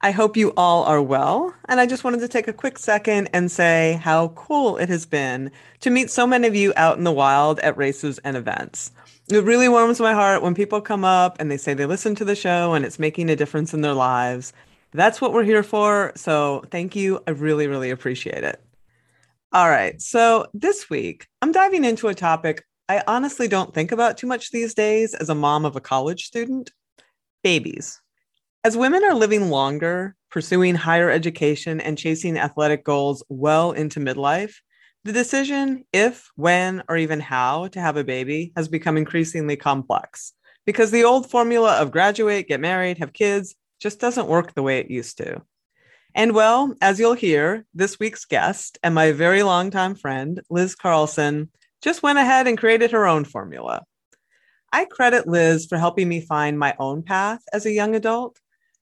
I hope you all are well. And I just wanted to take a quick second and say how cool it has been to meet so many of you out in the wild at races and events. It really warms my heart when people come up and they say they listen to the show and it's making a difference in their lives. That's what we're here for. So thank you. I really, really appreciate it. All right. So this week, I'm diving into a topic I honestly don't think about too much these days as a mom of a college student babies. As women are living longer, pursuing higher education, and chasing athletic goals well into midlife, the decision if, when, or even how to have a baby has become increasingly complex because the old formula of graduate, get married, have kids just doesn't work the way it used to. And well, as you'll hear, this week's guest and my very longtime friend, Liz Carlson, just went ahead and created her own formula. I credit Liz for helping me find my own path as a young adult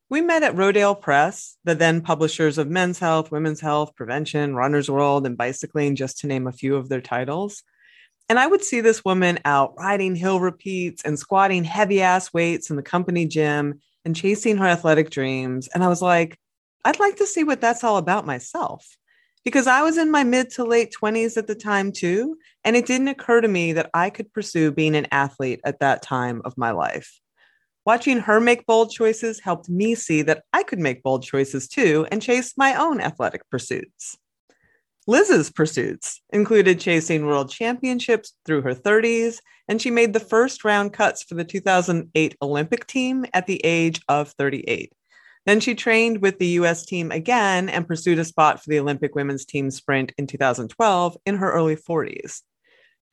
we met at Rodale Press, the then publishers of Men's Health, Women's Health, Prevention, Runner's World, and Bicycling, just to name a few of their titles. And I would see this woman out riding hill repeats and squatting heavy ass weights in the company gym and chasing her athletic dreams. And I was like, I'd like to see what that's all about myself. Because I was in my mid to late 20s at the time too. And it didn't occur to me that I could pursue being an athlete at that time of my life. Watching her make bold choices helped me see that I could make bold choices too and chase my own athletic pursuits. Liz's pursuits included chasing world championships through her 30s, and she made the first round cuts for the 2008 Olympic team at the age of 38. Then she trained with the US team again and pursued a spot for the Olympic women's team sprint in 2012 in her early 40s.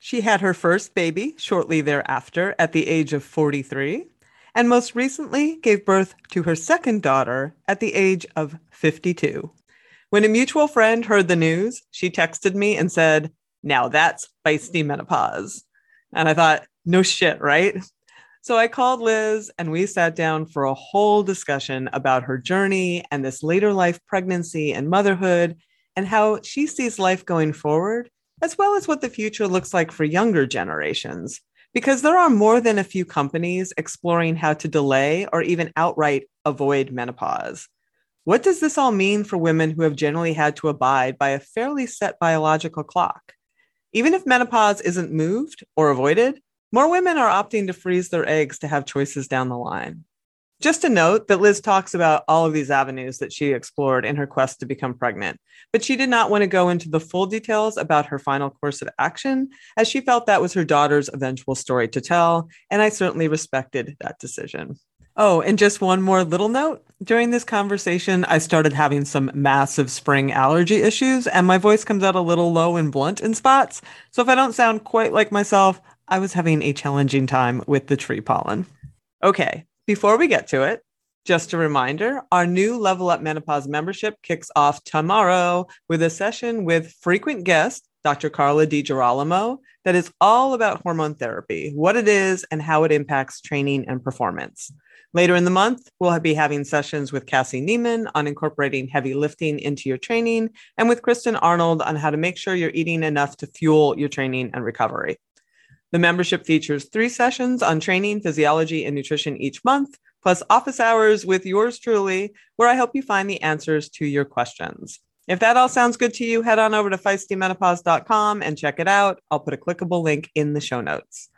She had her first baby shortly thereafter at the age of 43 and most recently gave birth to her second daughter at the age of 52. When a mutual friend heard the news, she texted me and said, Now that's feisty menopause. And I thought, no shit, right? So I called Liz and we sat down for a whole discussion about her journey and this later life pregnancy and motherhood and how she sees life going forward, as well as what the future looks like for younger generations because there are more than a few companies exploring how to delay or even outright avoid menopause. What does this all mean for women who have generally had to abide by a fairly set biological clock? Even if menopause isn't moved or avoided, more women are opting to freeze their eggs to have choices down the line. Just a note that Liz talks about all of these avenues that she explored in her quest to become pregnant, but she did not want to go into the full details about her final course of action, as she felt that was her daughter's eventual story to tell, and I certainly respected that decision. Oh, and just one more little note. During this conversation, I started having some massive spring allergy issues, and my voice comes out a little low and blunt in spots. So if I don't sound quite like myself, I was having a challenging time with the tree pollen. Okay, before we get to it, just a reminder our new Level Up Menopause membership kicks off tomorrow with a session with frequent guest, Dr. Carla DiGirolamo, that is all about hormone therapy, what it is, and how it impacts training and performance. Later in the month, we'll be having sessions with Cassie Neiman on incorporating heavy lifting into your training, and with Kristen Arnold on how to make sure you're eating enough to fuel your training and recovery. The membership features three sessions on training, physiology, and nutrition each month, plus office hours with yours truly, where I help you find the answers to your questions. If that all sounds good to you, head on over to feistymenopause.com and check it out. I'll put a clickable link in the show notes.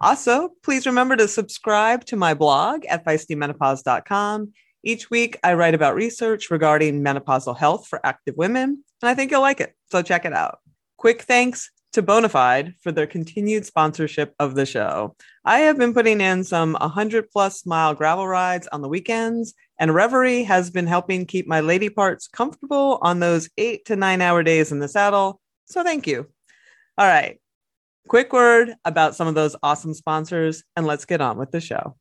Also, please remember to subscribe to my blog at feistymenopause.com. Each week, I write about research regarding menopausal health for active women, and I think you'll like it. So check it out. Quick thanks to Bonafide for their continued sponsorship of the show. I have been putting in some 100 plus mile gravel rides on the weekends, and Revaree has been helping keep my lady parts comfortable on those eight to nine hour days in the saddle. So thank you. All right. Quick word about some of those awesome sponsors, and let's get on with the show.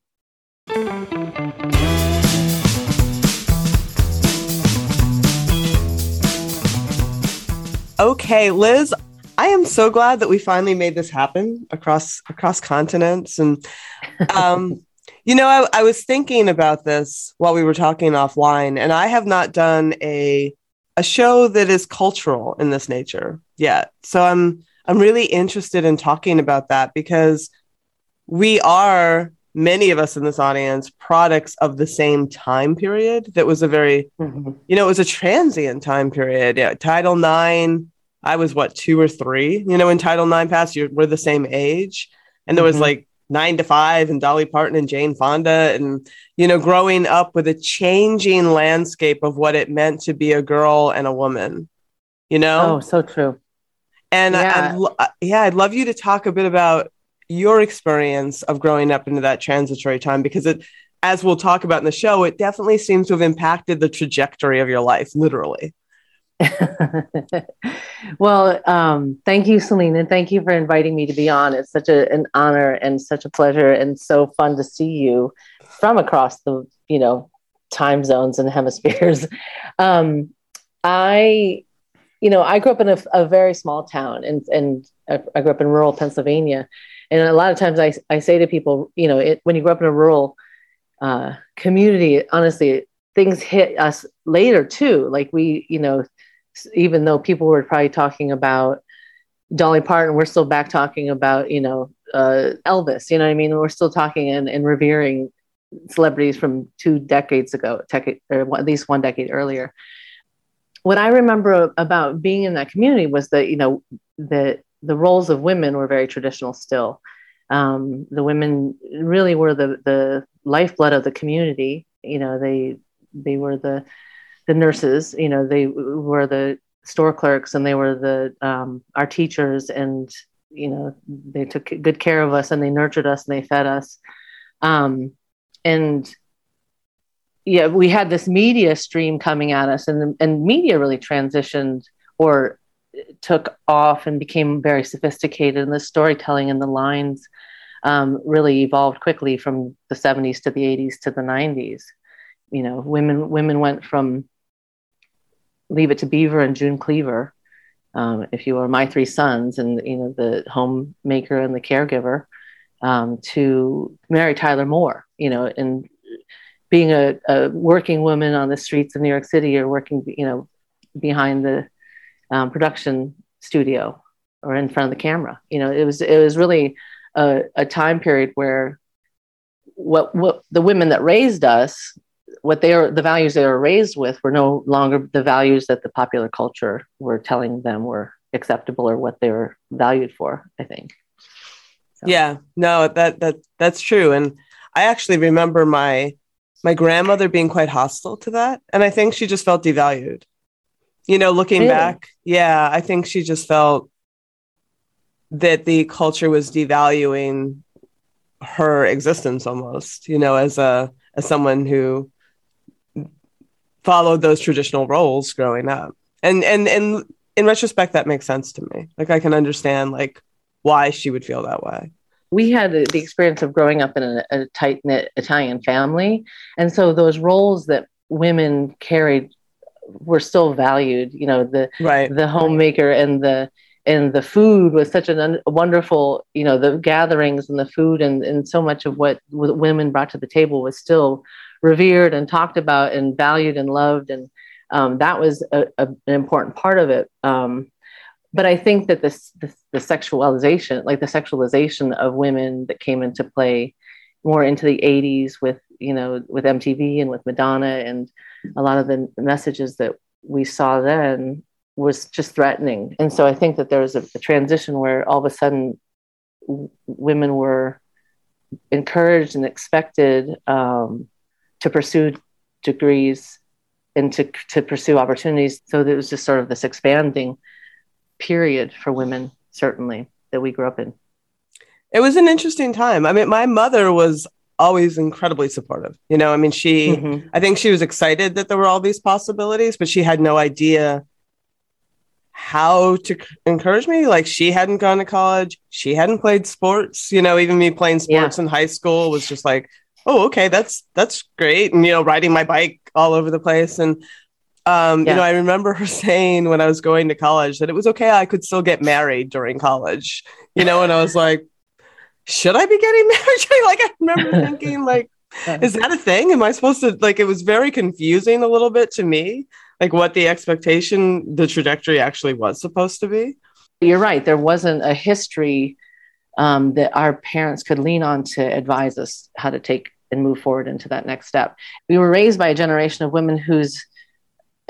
Okay, Liz, I am so glad that we finally made this happen across across continents. And um, you know, I, I was thinking about this while we were talking offline, and I have not done a a show that is cultural in this nature yet. So I'm I'm really interested in talking about that because we are many of us in this audience products of the same time period that was a very mm-hmm. you know it was a transient time period yeah, title nine i was what two or three you know in title IX passed you we're the same age and there was mm-hmm. like nine to five and dolly parton and jane fonda and you know growing up with a changing landscape of what it meant to be a girl and a woman you know oh so true and yeah. I, I, yeah i'd love you to talk a bit about your experience of growing up into that transitory time because it as we'll talk about in the show it definitely seems to have impacted the trajectory of your life literally well um, thank you Selene and thank you for inviting me to be on. It's such a, an honor and such a pleasure and so fun to see you from across the you know time zones and hemispheres. Um, i you know i grew up in a, a very small town and and I grew up in rural pennsylvania. And a lot of times I, I say to people, you know, it, when you grow up in a rural uh, community, honestly, things hit us later too. Like we, you know, even though people were probably talking about Dolly Parton, we're still back talking about, you know, uh, Elvis, you know what I mean? We're still talking and, and revering celebrities from two decades ago, tech, or at least one decade earlier. What I remember about being in that community was that, you know, that the roles of women were very traditional still. Um, the women really were the the lifeblood of the community. You know, they they were the the nurses. You know, they were the store clerks, and they were the um, our teachers, and you know, they took good care of us, and they nurtured us, and they fed us. Um, and yeah, we had this media stream coming at us, and and media really transitioned or took off and became very sophisticated, and the storytelling and the lines um, really evolved quickly from the 70s to the 80s to the 90s. You know, women women went from Leave It to Beaver and June Cleaver, um, if you are My Three Sons, and you know the homemaker and the caregiver, um, to Mary Tyler Moore. You know, and being a, a working woman on the streets of New York City or working, you know, behind the um, production studio or in front of the camera. You know, it was it was really a, a time period where what what the women that raised us, what they are the values they were raised with were no longer the values that the popular culture were telling them were acceptable or what they were valued for. I think. So. Yeah, no, that that that's true, and I actually remember my my grandmother being quite hostile to that, and I think she just felt devalued you know looking really? back yeah i think she just felt that the culture was devaluing her existence almost you know as a as someone who followed those traditional roles growing up and and and in retrospect that makes sense to me like i can understand like why she would feel that way we had the experience of growing up in a, a tight knit Italian family. And so those roles that women carried were still valued. You know, the right. the homemaker and the and the food was such a un- wonderful, you know, the gatherings and the food and, and so much of what women brought to the table was still revered and talked about and valued and loved. And um, that was a, a, an important part of it. Um, but I think that this, this, the sexualization, like the sexualization of women that came into play more into the 80s with, you know, with MTV and with Madonna and a lot of the messages that we saw then was just threatening. And so I think that there was a, a transition where all of a sudden w- women were encouraged and expected um, to pursue degrees and to, to pursue opportunities. So there was just sort of this expanding period for women, certainly, that we grew up in. It was an interesting time. I mean, my mother was always incredibly supportive. You know, I mean, she, mm-hmm. I think she was excited that there were all these possibilities, but she had no idea how to c- encourage me. Like, she hadn't gone to college, she hadn't played sports. You know, even me playing sports yeah. in high school was just like, oh, okay, that's that's great. And you know, riding my bike all over the place, and Um, yeah. You know, I remember her saying when I was going to college that it was okay, I could still get married during college, you know, and I was like, should I be getting married? like, I remember thinking, like, is that a thing? Am I supposed to, like, it was very confusing a little bit to me, like, what the expectation, the trajectory actually was supposed to be. You're right. There wasn't a history um, that our parents could lean on to advise us how to take and move forward into that next step. We were raised by a generation of women whose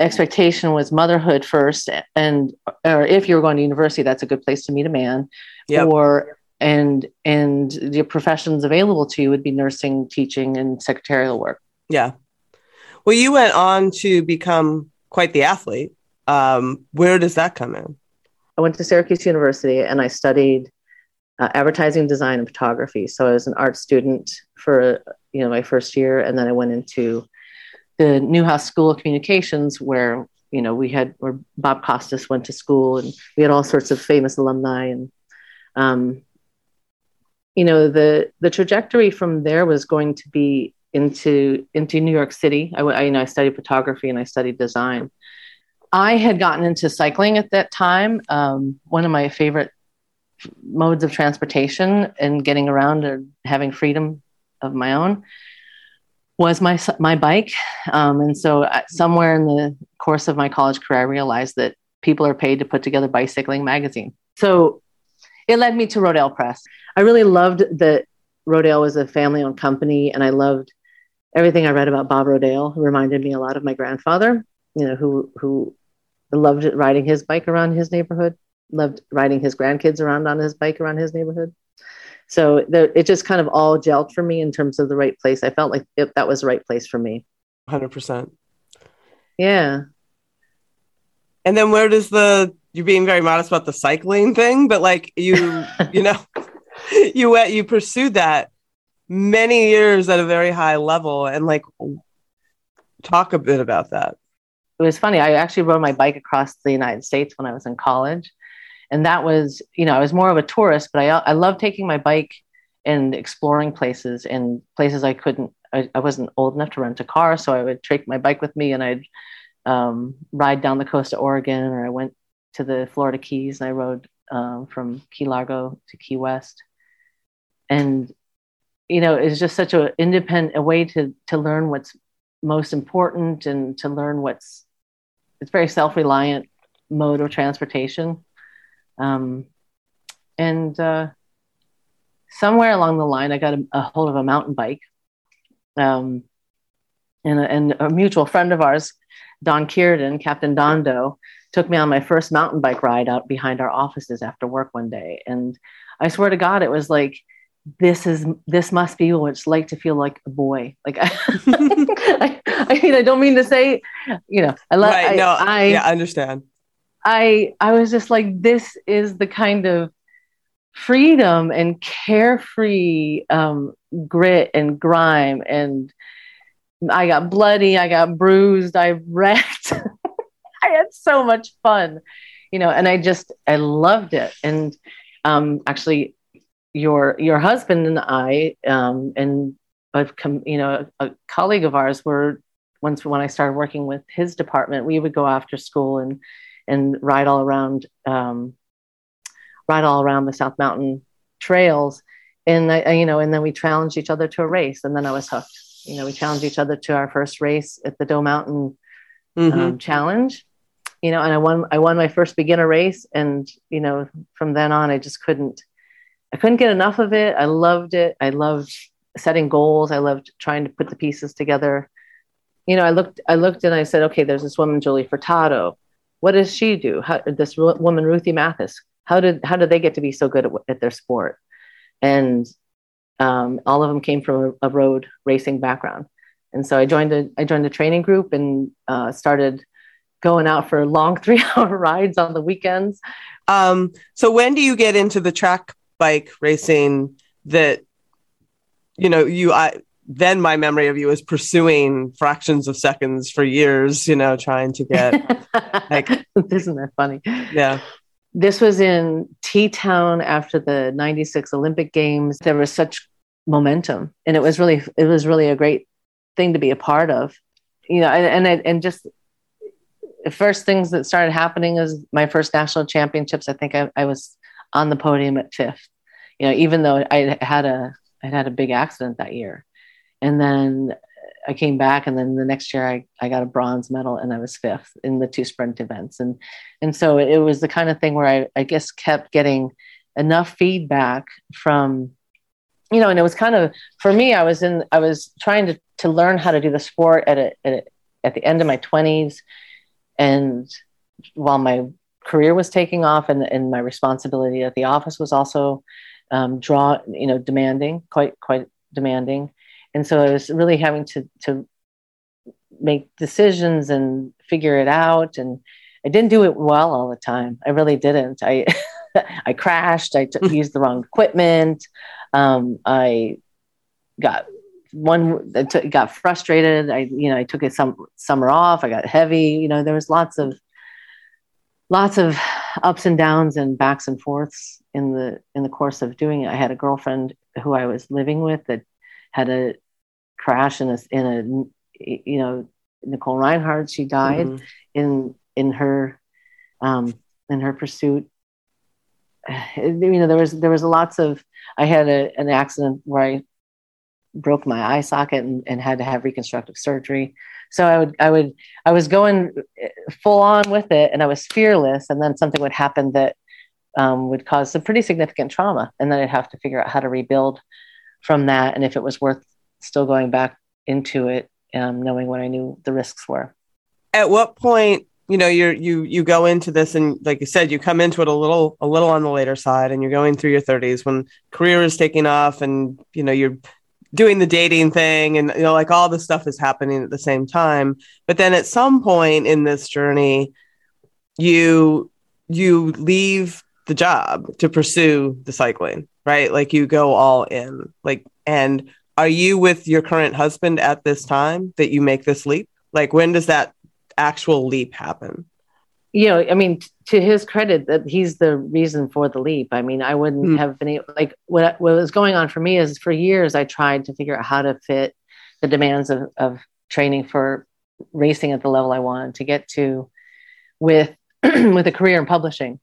expectation was motherhood first, and or if you were going to university, that's a good place to meet a man. Yep. Or and and the professions available to you would be nursing, teaching, and secretarial work. Yeah. Well, you went on to become quite the athlete. Um, where does that come in? I went to Syracuse University and I studied uh, advertising design and photography. So I was an art student for you know my first year, and then I went into the Newhouse School of Communications, where you know we had where Bob Costas went to school, and we had all sorts of famous alumni, and um, you know the the trajectory from there was going to be into into New York City. I, I you know I studied photography and I studied design. I had gotten into cycling at that time. Um, one of my favorite modes of transportation and getting around and having freedom of my own was my my bike. Um, and so uh, somewhere in the course of my college career, I realized that people are paid to put together bicycling magazine. So it led me to Rodale Press. I really loved that Rodale was a family-owned company, and I loved everything I read about Bob Rodale. It reminded me a lot of my grandfather, you know, who who loved riding his bike around his neighborhood loved riding his grandkids around on his bike around his neighborhood. So the, it just kind of all gelled for me in terms of the right place. I felt like it, that was the right place for me. 100%. Yeah. And then where does the, you're being very modest about the cycling thing, but like you, you know, you went, you pursued that many years at a very high level and like talk a bit about that. It was funny. I actually rode my bike across the United States when I was in college and that was you know i was more of a tourist but i i love taking my bike and exploring places and places i couldn't I, I wasn't old enough to rent a car. So i would take my bike with me and i'd um, ride down the coast of oregon or i went to the florida keys and i rode um, from key largo to key west. And you know it's just such an independent a way to to learn what's most important and to learn what's it's very self-reliant mode of transportation um, and uh, somewhere along the line, I got a, a hold of a mountain bike. Um, and, a, and a mutual friend of ours, Don Cuerdon, Captain Dondo, took me on my first mountain bike ride out behind our offices after work one day. And I swear to God, it was like, this is this must be what it's like to feel like a boy. Like I, I mean, I don't mean to say, you know, I love. Right, I, no, I, yeah, I understand. I I was just like, this is the kind of freedom and carefree um, grit and grime. And I got bloody, I got bruised, I wrecked. I had so much fun, you know, and I just I loved it. And um, actually, your your husband and I um, and I've come, you know, a colleague of ours were once when I started working with his department, we would go after school and and ride all around um, ride all around the South Mountain trails. And I, you know, and then we challenged each other to a race, and then I was hooked. You know, we challenged each other to our first race at the Doe Mountain mm-hmm. um, Challenge. You know, and I won. I won my first beginner race, and you know, from then on, I just couldn't. I couldn't get enough of it. I loved it. I loved setting goals. I loved trying to put the pieces together. You know, I looked. I looked, and I said, okay, there's this woman, Julie Furtado what does she do? How, this woman, Ruthie Matthes, how did how did they get to be so good at, at their sport? And um, all of them came from a, a, road racing background. And so I joined a I joined a training group and uh, started going out for long three hour rides on the weekends. Um, so when do you get into the track bike racing that you know you I then my memory of you is pursuing fractions of seconds for years, you know, trying to get like isn't that funny? Yeah. This was in T Town after the 96 Olympic Games. There was such momentum and it was really it was really a great thing to be a part of. You know, and and, and just the first things that started happening is my first national championships. I think I, I was on the podium at fifth. You know, even though I had a I had a big accident that year, and then I came back, and then the next year I, I got a bronze medal, and I was fifth in the two sprint events, and and so it was the kind of thing where I I guess kept getting enough feedback from you know and it was kind of for me i was in i was trying to to learn how to do the sport at a, at, a, at the end of my 20s and while my career was taking off and, and my responsibility at the office was also um, draw you know demanding quite quite demanding and so i was really having to to make decisions and figure it out. And i didn't do it well all the time. I really didn't. I i crashed. I t- used the wrong equipment. Um, i got one I t- got frustrated. I you know i took a some summer off. I got heavy. You know there was lots of lots of ups and downs and backs and forths in the in the course of doing it. I had a girlfriend who I was living with that had a crash in a in a you know Nicole Reinhart. She died mm-hmm. in in her um, in her pursuit. You know there was there was lots of. I had a, an accident where I broke my eye socket and, and had to have reconstructive surgery so i would i would i was going full on with it and i was fearless and then something would happen that um, would cause some pretty significant trauma and then i'd have to figure out how to rebuild from that and if it was worth still going back into it um, knowing what i knew the risks were. At what point you know you're you you go into this and like you said you come into it a little a little on the later side and you're going through your 30s when career is taking off and you know you're doing the dating thing and you know like all this stuff is happening at the same time. But then at some point in this journey you you leave the job to pursue the cycling right? Like you go all in. Like and are you with your current husband at this time that you make this leap like when does that actual leap happen you know, I mean, to his credit, that he's the reason for the leap. I mean, I wouldn't mm. have been able, like what what was going on for me is for years I tried to figure out how to fit the demands of of training for racing at the level I wanted to get to with with a career in publishing.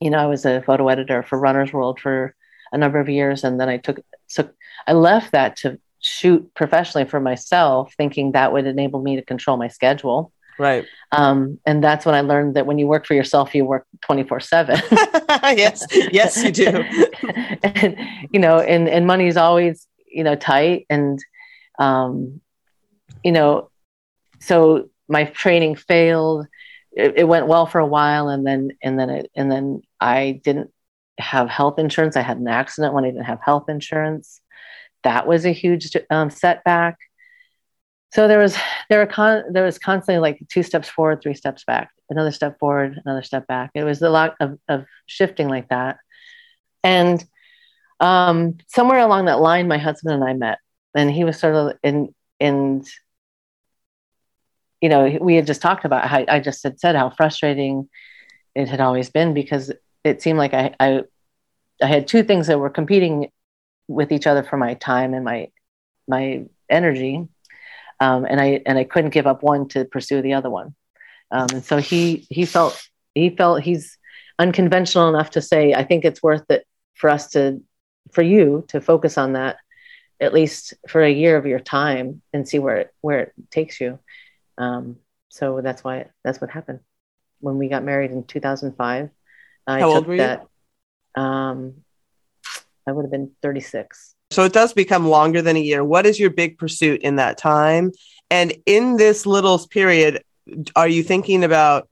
You know, I was a photo editor for Runner's World for a number of years, and then I took took I left that to shoot professionally for myself, thinking that would enable me to control my schedule Right. Um, and that's when I learned that when you work for yourself, you work 24 seven. yes. Yes, you do. and, you know, and, and money is always, you know, tight. And, um, you know, so my training failed. It, it went well for a while. And then, and then, it, and then I didn't have health insurance. I had an accident when I didn't have health insurance. That was a huge um, setback so there was there were con- there was constantly like two steps forward three steps back another step forward another step back it was a lot of, of shifting like that and um, somewhere along that line my husband and i met and he was sort of in in you know we had just talked about how i just had said how frustrating it had always been because it seemed like i i, I had two things that were competing with each other for my time and my my energy um, and I and I couldn't give up one to pursue the other one. Um, and so he he felt he felt he's unconventional enough to say, I think it's worth it for us to for you to focus on that at least for a year of your time and see where it where it takes you. Um, so that's why that's what happened when we got married in 2005. I How old were you? That, um, I would have been 36. So it does become longer than a year. What is your big pursuit in that time? And in this little period, are you thinking about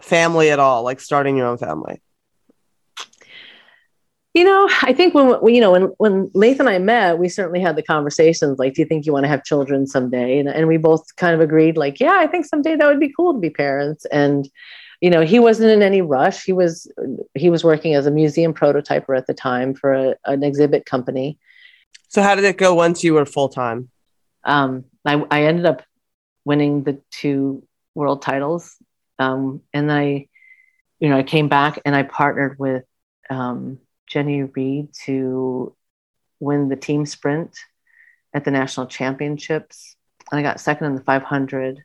family at all, like starting your own family? You know, I think when you know when when Laith and I met, we certainly had the conversations like, "Do you think you want to have children someday?" And and we both kind of agreed, like, "Yeah, I think someday that would be cool to be parents." And you know, he wasn't in any rush. He was he was working as a museum prototyper at the time for a, an exhibit company, so how did it go once you were full time? Um, I, I ended up winning the two world titles, um, and I, you know, I came back and I partnered with um, Jennie Reed to win the team sprint at the national championships, and I got second in the 500.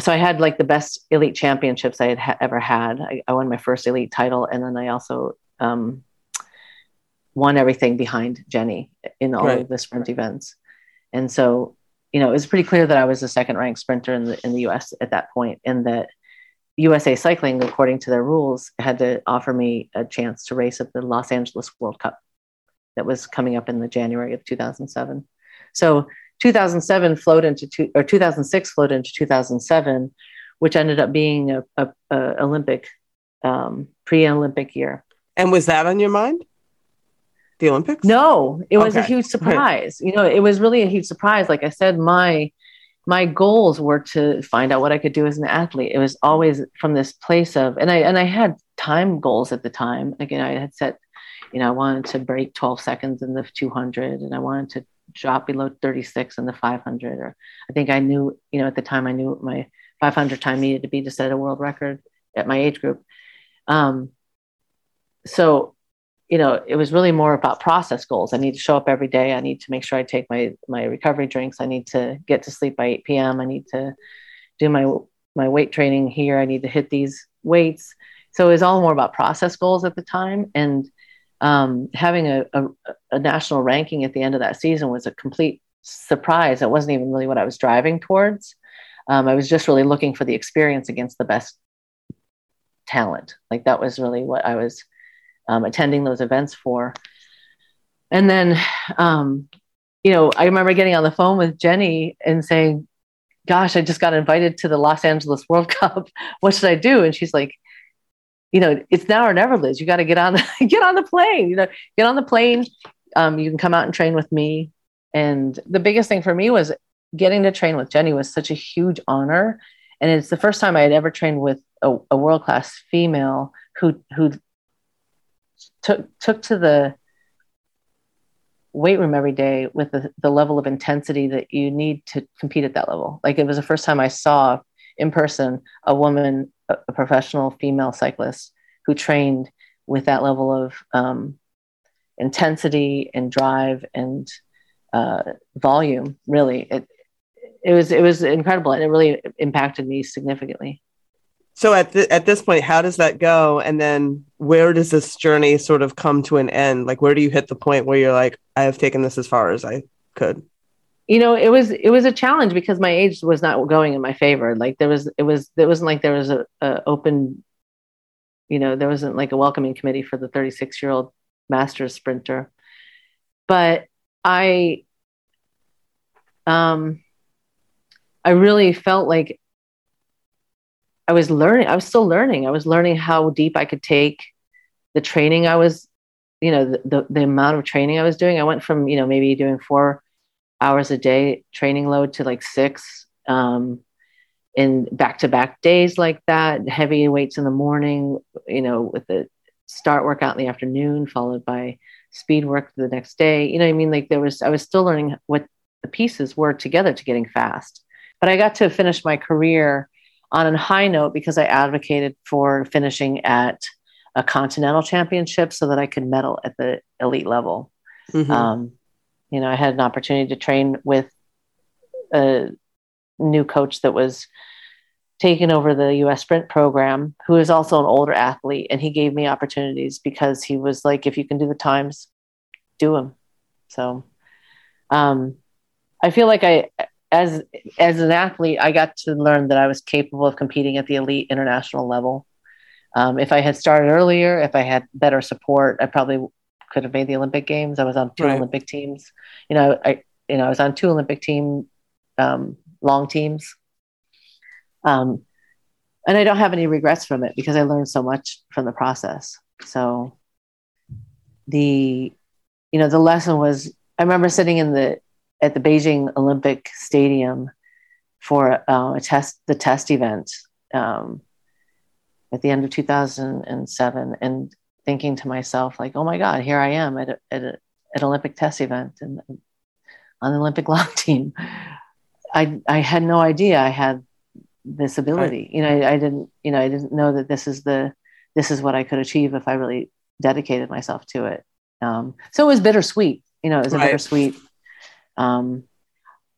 So I had like the best elite championships I had ha- ever had. I, I, won my first elite title, and then I also um, won everything behind Jennie in all right. of the sprint events. And so, you know, it was pretty clear that I was the second ranked sprinter in the in the U.S. at that point, and that USA Cycling, according to their rules, had to offer me a chance to race at the Los Angeles World Cup that was coming up in the January of 2007. So 2007 flowed into two, or 2006 flowed into 2007, which ended up being a, a, a Olympic um, pre-Olympic year. And was that on your mind? The Olympics? No, it was okay. a huge surprise. you know, it was really a huge surprise. Like I said, my my goals were to find out what I could do as an athlete. It was always from this place of, and I and I had time goals at the time. Again, I had set, you know, I wanted to break 12 seconds in the 200, and I wanted to drop below 36 in the 500. Or I think I knew, you know, at the time I knew my 500 time needed to be to set a world record at my age group. Um, so, you know, it was really more about process goals. I need to show up every day. I need to make sure I take my my recovery drinks. I need to get to sleep by 8 p.m. I need to do my my weight training here. I need to hit these weights. So it was all more about process goals at the time. And um, having a, a, a, national ranking at the end of that season was a complete surprise. It wasn't even really what I was driving towards. Um, I was just really looking for the experience against the best talent. Like that was really what I was um, attending those events for. And then, um, you know, I remember getting on the phone with Jennie and saying, Gosh, I just got invited to the Los Angeles World Cup. what should I do? And she's like, you know, it's now or never, Liz. You got to get on the get on the plane. You know, get on the plane. Um, you can come out and train with me. And the biggest thing for me was getting to train with Jennie was such a huge honor. And it's the first time I had ever trained with a, a world class female who who took took to the weight room every day with the, the level of intensity that you need to compete at that level. Like it was the first time I saw in person a woman a professional female cyclist who trained with that level of um, intensity and drive and uh, volume. Really, it it was it was incredible, and it really impacted me significantly. So at at this point, how does that go? And then where does this journey sort of come to an end? Like, where do you hit the point where you're like, I have taken this as far as I could? You know it was it was a challenge because my age was not going in my favor. Like there was it was it wasn't like there was a, a open you know there wasn't like a welcoming committee for the 36 year old masters sprinter. But i um i really felt like i was learning i was still learning. I was learning how deep i could take the training i was you know the, the, the amount of training i was doing. I went from you know maybe doing four hours a day training load to like six um, in back to back days like that, heavy weights in the morning, you know, with the start workout in the afternoon, followed by speed work the next day. You know, I mean, like there was, I was still learning what the pieces were together to getting fast. But I got to finish my career on a high note because I advocated for finishing at a continental championship so that I could medal at the elite level. Mm-hmm. Um, you know, I had an opportunity to train with a new coach that was taking over the US sprint program, who is also an older athlete. And he gave me opportunities because he was like, if you can do the times, do them. So um, I feel like I, as, as an athlete, I got to learn that I was capable of competing at the elite international level. Um, if I had started earlier, if I had better support, I probably could have made the Olympic Games. I was on two right. Olympic teams. You know, I you know I was on two Olympic team um, long teams, um, and I don't have any regrets from it because I learned so much from the process. So the you know the lesson was I remember sitting in the at the Beijing Olympic Stadium for uh, a test the test event um, at the end of 2007 and thinking to myself like, oh my God, here I am at, a, at, a, at an Olympic test event and on the Olympic long team. I, I had no idea I had this ability. Right. You know, I, I, didn't, you know, I didn't know that this is the, this is what I could achieve if I really dedicated myself to it. Um, so it was bittersweet, you know, it was a bittersweet. Um,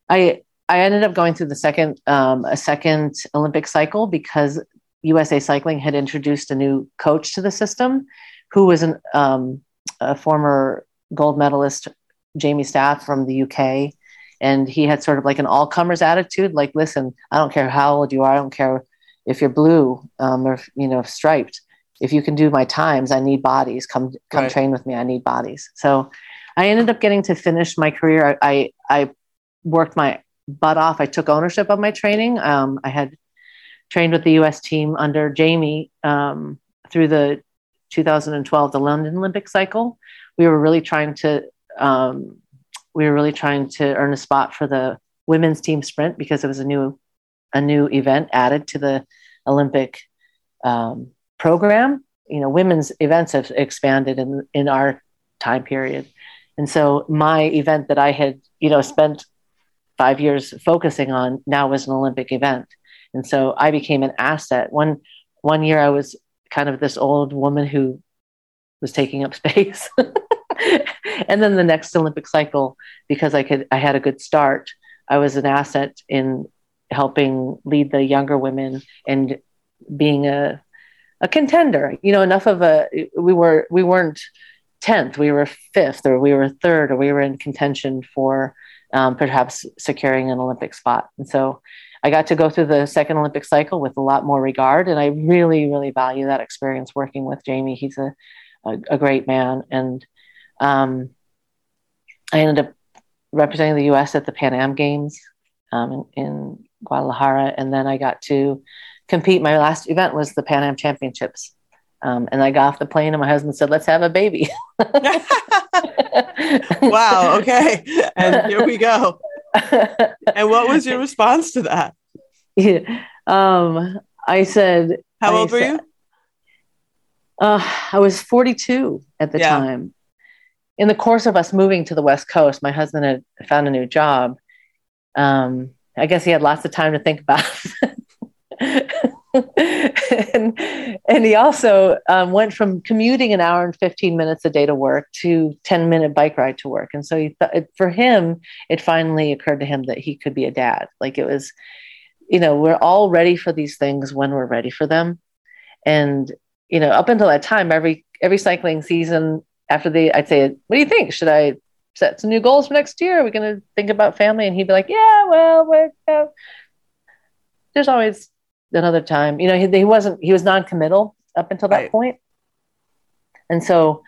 I, I ended up going through the second um, a second Olympic cycle because USA Cycling had introduced a new coach to the system, who was an, um, a former gold medalist, Jamie Staff from the UK, and he had sort of like an all comers attitude. Like, listen, I don't care how old you are, I don't care if you're blue um, or you know striped. If you can do my times, I need bodies. Come come right. train with me. I need bodies. So I ended up getting to finish my career. I I worked my butt off. I took ownership of my training. Um, I had trained with the U.S. team under Jamie um, through the 2012 the London Olympic cycle. We were really trying to um, we were really trying to earn a spot for the women's team sprint because it was a new a new event added to the Olympic um, program. You know, women's events have expanded in in our time period, and so my event that I had you know spent five years focusing on now was an Olympic event, and so I became an asset. One one year I was kind of this old woman who was taking up space. and then the next Olympic cycle, because I could, I had a good start. I was an asset in helping lead the younger women and being a a contender. You know, enough of a we were we weren't tenth, we were fifth, or we were third, or we were in contention for um, perhaps securing an Olympic spot. And so I got to go through the second Olympic cycle with a lot more regard, and I really, really value that experience working with Jamie. He's a a, a great man, and um, I ended up representing the U.S. at the Pan Am Games um, in, in, Guadalajara, and then I got to compete. My last event was the Pan Am Championships, um, and I got off the plane, and my husband said, "Let's have a baby." wow. Okay, and here we go. and what was your response to that? Yeah. Um, I said, "How I old were you?" Uh, I was 42 at the yeah. time in the course of us moving to the West Coast, my husband had found a new job. Um, I guess he had lots of time to think about and, and he also um, went from commuting an hour and 15 minutes a day to work to 10 minute bike ride to work. And so he th- for him, it finally occurred to him that he could be a dad. Like it was, you know, we're all ready for these things when we're ready for them. And, you know, up until that time, every, every cycling season, after the, I'd say, what do you think? Should I set some new goals for next year? Are we going to think about family? And he'd be like, yeah, well, we're, uh, there's always another time. You know, he, he wasn't, he was non-committal up until that right. point. And so,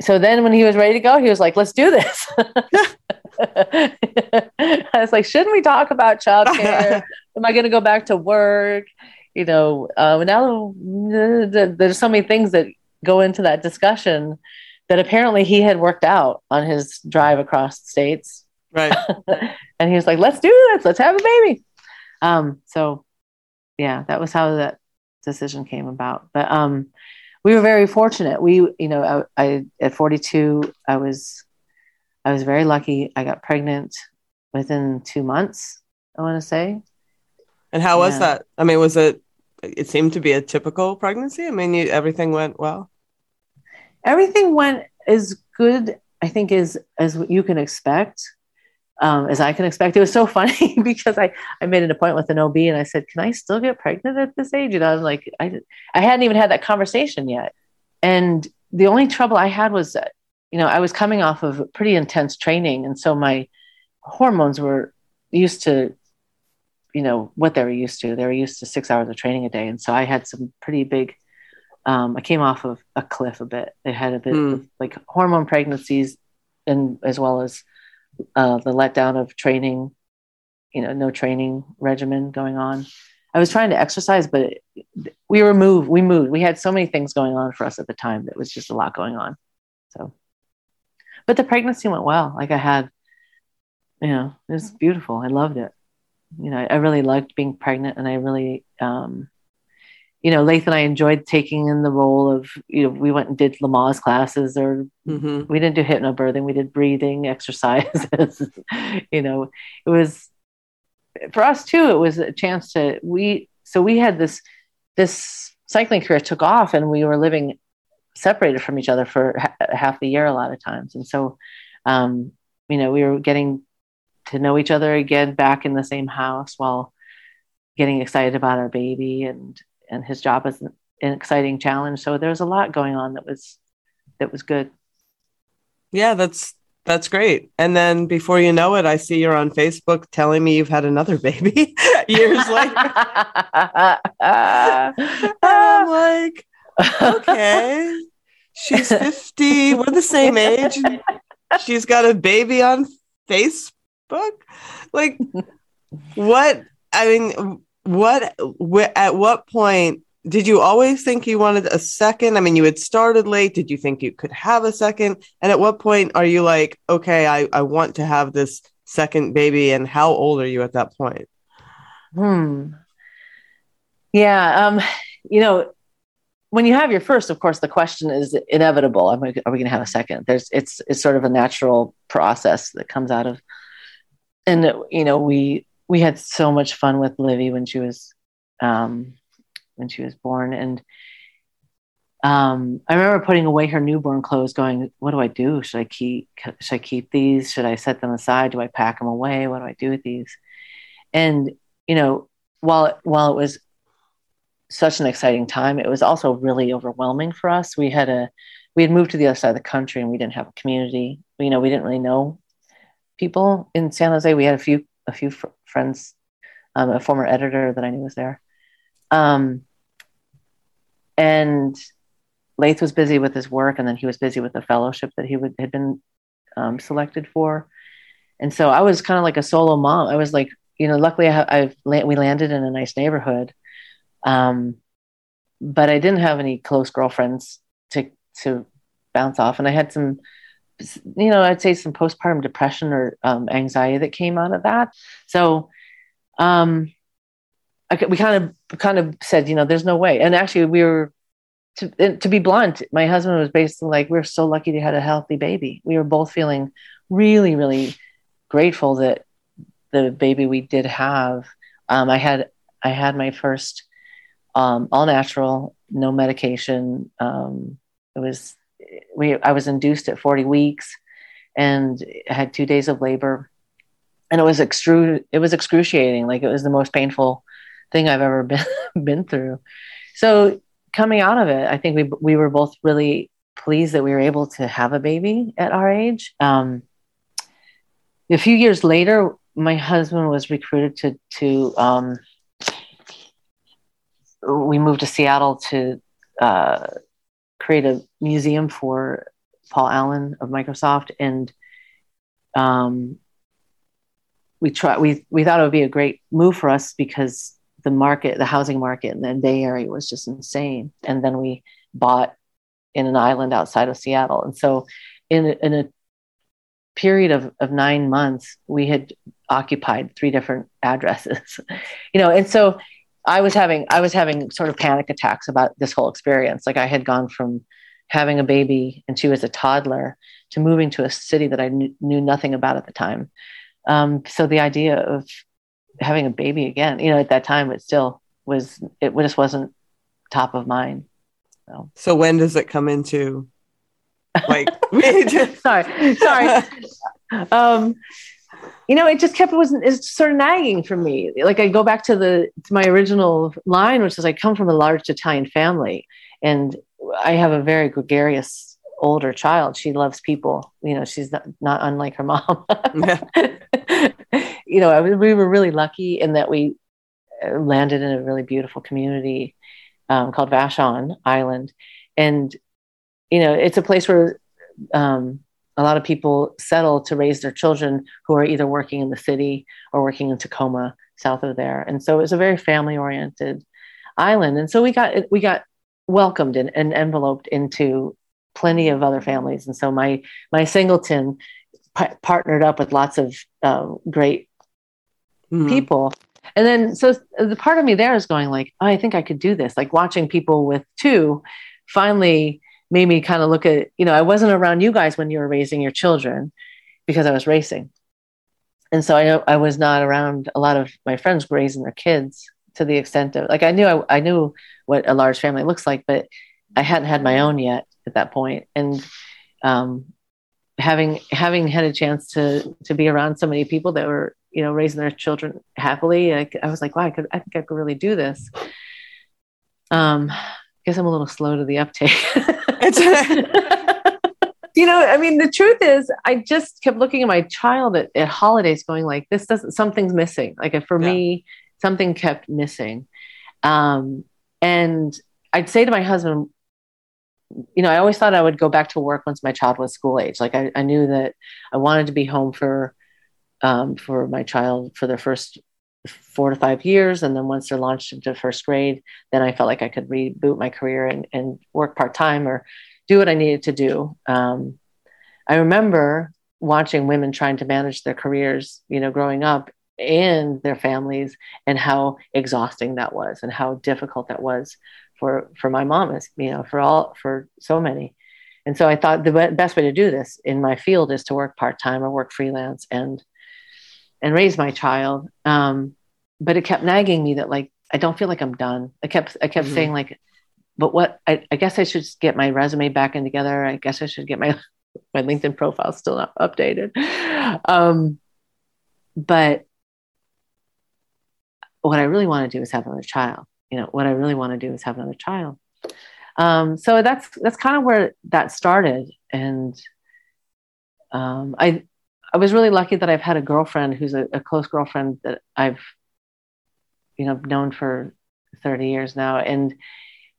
so then when he was ready to go, he was like, let's do this. I was like, shouldn't we talk about childcare? Am I going to go back to work? You know, uh, now there's so many things that go into that discussion that apparently he had worked out on his drive across the states. Right. and he was like, let's do this. Let's have a baby. Um, so yeah, that was how that decision came about. But um, we were very fortunate. We, you know, I, I at 42, I was, I was very lucky. I got pregnant within two months. I want to say. And how was that? I mean, was it? It seemed to be a typical pregnancy. I mean, you, everything went well everything went as good, I think, as as you can expect, um, as I can expect. It was so funny because I I made an appointment with an OB and I said, "Can I still get pregnant at this age?" And I was like, I I hadn't even had that conversation yet, and the only trouble I had was that you know I was coming off of pretty intense training, and so my hormones were used to you know what they were used to they were used to six hours of training a day and so i had some pretty big um, I came off of a cliff a bit. I had a bit mm. of, like hormone pregnancies, and as well as uh, the letdown of training. You know, no training regimen going on. I was trying to exercise, but we were moved. We moved. We had so many things going on for us at the time that was just a lot going on. So, but the pregnancy went well. Like I had, you know, it was beautiful. I loved it. You know, I really liked being pregnant, and I really um, you know, Laith and I enjoyed taking in the role of, you know, we went and did Lamaze classes or mm-hmm. we didn't do hypnobirthing, we did breathing exercises. you know, it was for us too, it was a chance to, we, so we had this, this cycling career took off and we were living separated from each other for ha- half the year a lot of times. And so, um, you know, we were getting to know each other again back in the same house while getting excited about our baby and and his job is an, an exciting challenge. So there was a lot going on that was that was good. Yeah, that's that's great. And then before you know it, I see you're on Facebook telling me you've had another baby years later. I'm like, okay, she's 50. We're the same age. She's got a baby on Facebook. Like, what? I mean, what? Wh- at what point did you always think you wanted a second? I mean, you had started late. Did you think you could have a second? And at what point are you like, okay, I, I want to have this second baby? And how old are you at that point? Hmm. Yeah. Um, you know, when you have your first, of course, the question is inevitable. Are we, are we going to have a second? There's, it's, it's sort of a natural process that comes out of, and you know, we, we had so much fun with Livy when she was, um, when she was born. And um, I remember putting away her newborn clothes, going, "What do I do? Should I keep? Should I keep these? Should I set them aside? Do I pack them away? What do I do with these?" And you know, while while it was such an exciting time, it was also really overwhelming for us. We had a we had moved to the other side of the country, and we didn't have a community. You know, we didn't really know people in San Jose. We had a few a few fr- friends. Um, a former editor that I knew was there, um, and Laith was busy with his work, and then he was busy with the fellowship that he would, had been um, selected for. And so I was kind of like a solo mom. I was like, you know, luckily I, have we landed in a nice neighborhood, um, but I didn't have any close girlfriends to to bounce off, and I had some, you know, I'd say some postpartum depression or um, anxiety that came out of that. So, um, I, we kind of kind of said, you know, there's no way. And actually, we were to to be blunt, my husband was basically like, we're so lucky to have a healthy baby. We were both feeling really, really grateful that the baby we did have. Um, I had I had my first um, all natural, no medication. Um, it was we I was induced at 40 weeks and had two days of labor, and it was extru- it was excruciating. Like it was the most painful thing I've ever been been through. So coming out of it, I think we we were both really pleased that we were able to have a baby at our age. Um, a few years later, my husband was recruited to to um, we moved to Seattle to uh, create a museum for Paul Allen of Microsoft, and um, we try we we thought it would be a great move for us because the market, the housing market in the Bay Area was just insane. And then we bought in an island outside of Seattle. And so in, in a period of, of nine months, we had occupied three different addresses, you know, and so I was having, I was having sort of panic attacks about this whole experience. Like I had gone from having a baby and she was a toddler to moving to a city that I knew, knew nothing about at the time. Um, so the idea of having a baby again. You know, at that time, it still was. It just wasn't top of mind. So, so when does it come into? Like, sorry, sorry. um, you know, it just kept it was it's sort of nagging for me. Like I go back to the to my original line, which is I come from a large Italian family, and I have a very gregarious older child. She loves people. You know, she's not, not unlike her mom. you know, we were really lucky in that we uh, landed in a really beautiful community um, called Vashon Island, and you know, it's a place where um, a lot of people settle to raise their children who are either working in the city or working in Tacoma, south of there. And so it was a very family-oriented island, and so we got we got welcomed and, and enveloped into plenty of other families. And so my my singleton p- partnered up with lots of um, great mm. people. And then, so the part of me there is going like, oh, I think I could do this. Like watching people with two finally made me kind of look at, you know, I wasn't around you guys when you were raising your children because I was racing. And so I I was not around a lot of my friends raising their kids to the extent of like I knew I, I knew what a large family looks like, but I hadn't had my own yet at that point. And um, having having had a chance to to be around so many people that were you know raising their children happily I, I was like wow I could I think I could really do this um guess I'm a little slow to the uptake you know I mean the truth is I just kept looking at my child at, at holidays going like this doesn't something's missing like for yeah. me something kept missing um and I'd say to my husband you know, I always thought I would go back to work once my child was school age. Like I, I knew that I wanted to be home for um, for my child for their first four to five years, and then once they're launched into first grade, then I felt like I could reboot my career and, and work part time or do what I needed to do. Um, I remember watching women trying to manage their careers, you know, growing up and their families, and how exhausting that was, and how difficult that was for for my mom is you know for all for so many and so i thought the best way to do this in my field is to work part-time or work freelance and and raise my child. Um, but it kept nagging me that like i don't feel like i'm done. I kept i kept mm-hmm. saying like but what I, I guess i should get my resume back in together. I guess i should get my my linkedin profile still not updated. Um, but what i really want to do is have another child. You know what i really want to do is have another child. Um, so that's that's kind of where that started. And um, i i was really lucky that i've had a girlfriend who's a, a, close girlfriend that i've you know known for 30 years now and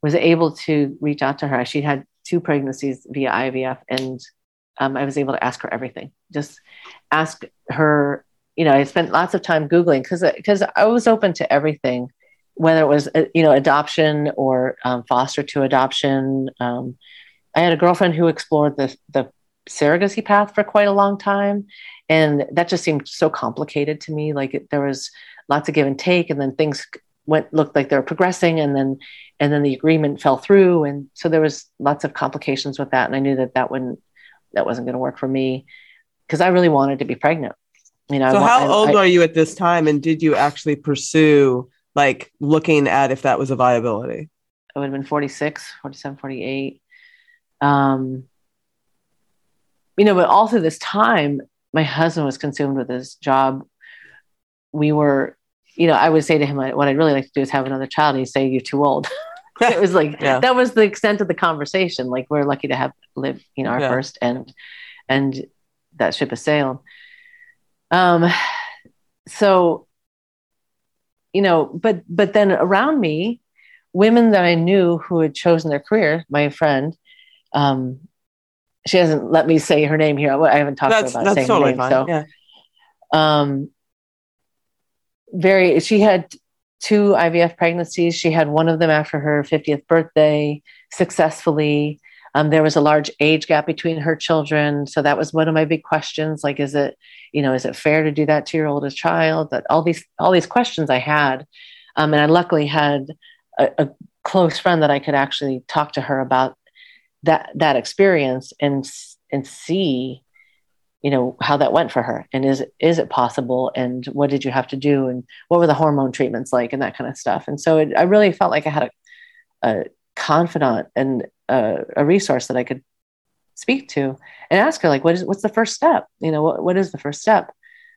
was able to reach out to her she had two pregnancies via ivf and um, i was able to ask her everything just ask her you know i spent lots of time googling because because i was open to everything whether it was uh, you know adoption or um, foster to adoption. Um, I had a girlfriend who explored the the surrogacy path for quite a long time, and that just seemed so complicated to me. Like it, there was lots of give and take, and then things went looked like they were progressing, and then and then the agreement fell through, and so there was lots of complications with that. And I knew that that wouldn't that wasn't going to work for me because I really wanted to be pregnant. You know, so I, how old I, are you at this time, and did you actually pursue like looking at if that was a viability? I would have been 46, 47, 48. Um, you know, but all through this time, my husband was consumed with his job. We were, you know, I would say to him, what I'd really like to do is have another child. And he'd say, You're too old. it was like, yeah. that was the extent of the conversation. Like, we're lucky to have lived, you know, our yeah. first and, and that ship has sailed. Um, so you know, but but then around me, women that I knew who had chosen their career, my friend, um, she hasn't let me say her name here. I haven't talked that's, about saying totally her name. Fine. So, yeah. um, very, she had two IVF pregnancies. She had one of them after her 50th birthday successfully. Um, there was a large age gap between her children. So that was one of my big questions. Like, is it, you know, is it fair to do that to your oldest child? That all these, all these questions I had. Um, and I luckily had a, a close friend that I could actually talk to her about that, that experience and, and see, you know, how that went for her. And is, is it possible? And what did you have to do? And what were the hormone treatments like and that kind of stuff. And so it, I really felt like I had a, a confidant and a, a resource that I could speak to and ask her like what is what's the first step you know what, what is the first step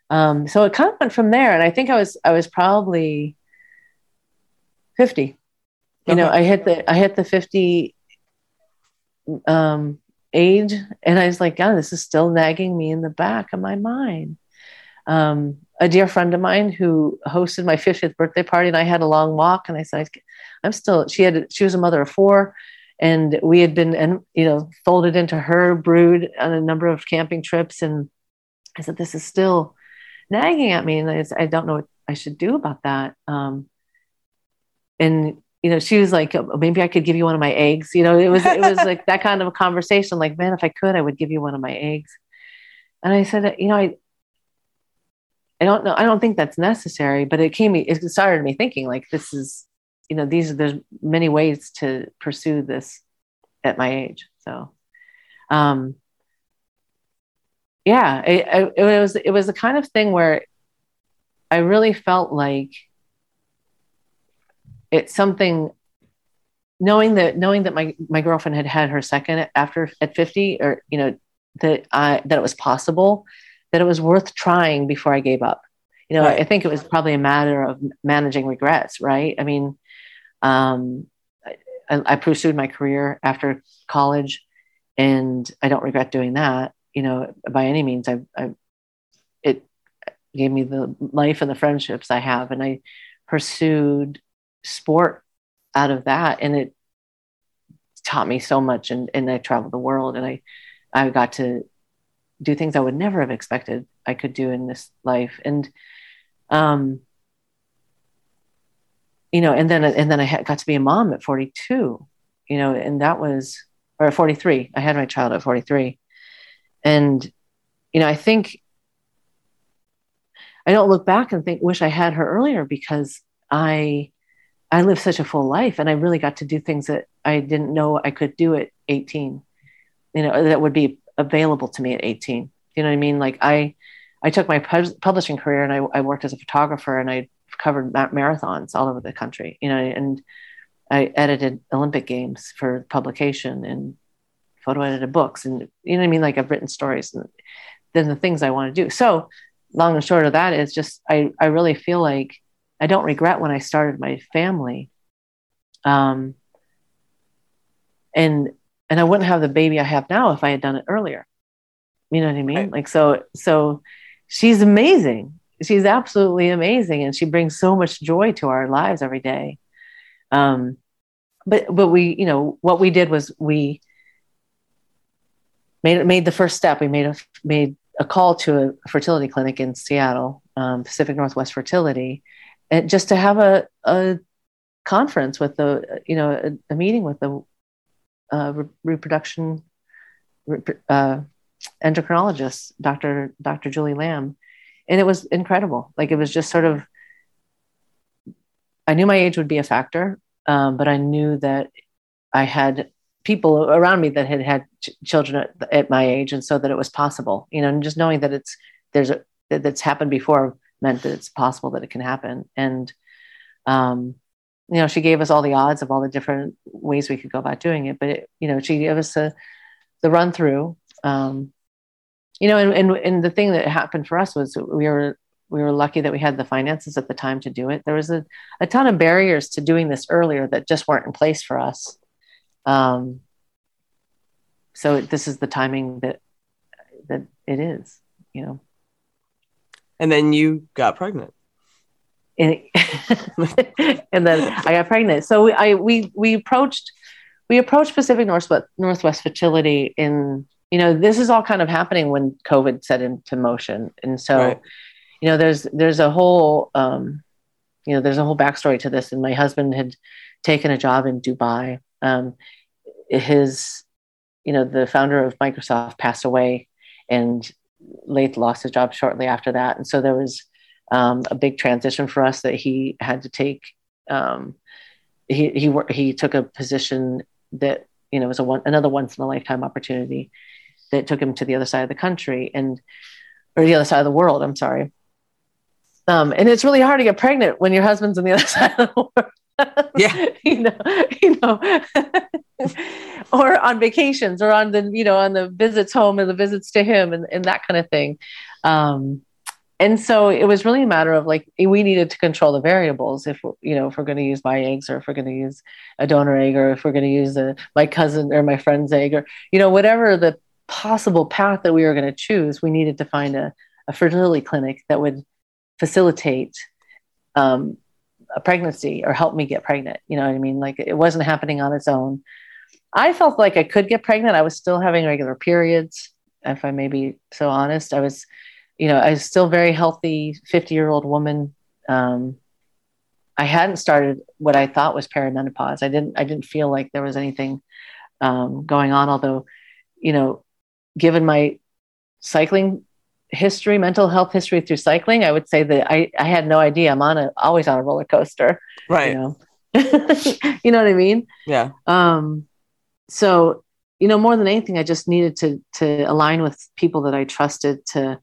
um, so it kind of went from there and i think i was i was probably 50 you okay. know i hit the i hit the 50 um, age and i was like god this is still nagging me in the back of my mind. Um, a dear friend of mine who hosted my 50th birthday party and i had a long walk and i said i'm still she had she was a mother of four and we had been and you know folded into her brood on a number of camping trips and i said this is still nagging at me and i, I don't know what i should do about that. Um, and you know she was like oh, maybe i could give you one of my eggs you know it was it was like that kind of a conversation like man if i could i would give you one of my eggs and i said you know i I don't know. I don't think that's necessary, but it came. It started me thinking like this is you know these there's many ways to pursue this at my age so um yeah it, it, was it was the kind of thing where i really felt like it's something knowing that knowing that my my girlfriend had had her second after at 50 or you know that I that it was possible, that it was worth trying before I gave up. You know, right. I think it was probably a matter of managing regrets, right? I mean, um, I, I pursued my career after college, and I don't regret doing that. You know, by any means, I, I it gave me the life and the friendships I have, and I pursued sport out of that, and it taught me so much. And, and I traveled the world, and I I got to do things I would never have expected I could do in this life, and um, you know, and then and then I got to be a mom at 42, you know, and that was or 43. I had my child at 43, and you know, I think I don't look back and think wish I had her earlier because I I lived such a full life and I really got to do things that I didn't know I could do at 18. You know, that would be available to me at 18. You know what I mean? Like I I took my publishing career and I, I, worked as a photographer and I covered ma- marathons all over the country, you know, and I edited Olympic games for publication and photo edited books and you know what I mean? Like I've written stories and then the things I want to do. So long and short of that is just, I, I really feel like I don't regret when I started my family. Um, and, and I wouldn't have the baby I have now if I had done it earlier. You know what I mean? Right. Like, so, so she's amazing. She's absolutely amazing, and she brings so much joy to our lives every day. Um, but but we, you know, what we did was we made made the first step. We made a made a call to a fertility clinic in Seattle, um, Pacific Northwest Fertility, and just to have a a conference with the you know a, a meeting with the uh, re- reproduction uh, endocrinologist, Dr. Dr. Julie Lamb. And it was incredible. Like it was just sort of, I knew my age would be a factor, um, but I knew that I had people around me that had had ch- children at, at, my age. And so that it was possible, you know, and just knowing that it's, there's a, that that's happened before meant that it's possible that it can happen. And, um, you know, she gave us all the odds of all the different ways we could go about doing it. But, it, you know, she gave us a, the run through um, you know, and, and and the thing that happened for us was we were we were lucky that we had the finances at the time to do it. There was a, a ton of barriers to doing this earlier that just weren't in place for us. Um, so this is the timing that that it is, you know. And then you got pregnant. And, and then I got pregnant. So we, I we we approached we approached Pacific Northwest Northwest Fertility in you know this is all kind of happening when covid set into motion and so right. you know there's there's a whole um, you know there's a whole backstory to this and my husband had taken a job in dubai um, his you know the founder of microsoft passed away and Laith lost his job shortly after that. And so there was um, a big transition for us that he had to take um, he he he took a position that you know was a one another once in a lifetime opportunity that took him to the other side of the country and or the other side of the world i'm sorry. Um, and it's really hard to get pregnant when your husband's on the other side of the world. Yeah. You know you know or on vacations or on the you know on the visits home and the visits to him and, and that kind of thing um, and so it was really a matter of like we needed to control the variables if you know if we're going to use my eggs or if we're going to use a donor egg or if we're going to use a, my cousin or my friend's egg or you know whatever the possible path that we were going to choose, we needed to find a, a fertility clinic that would facilitate um, a pregnancy or help me get pregnant. You know what I mean? Like it wasn't happening on its own. I felt like I could get pregnant. I was still having regular periods, if I may be so honest. I was, you know, I was still very healthy, 50 year old woman. Um, I hadn't started what I thought was perimenopause. I didn't, I didn't feel like there was anything um, going on, although, you know, given my cycling history, mental health history through cycling, I would say that I, I had no idea. I'm on a always on a roller coaster. Right. You know, you know what I mean? Yeah. Um, so, you know, more than anything, I just needed to to align with people that I trusted to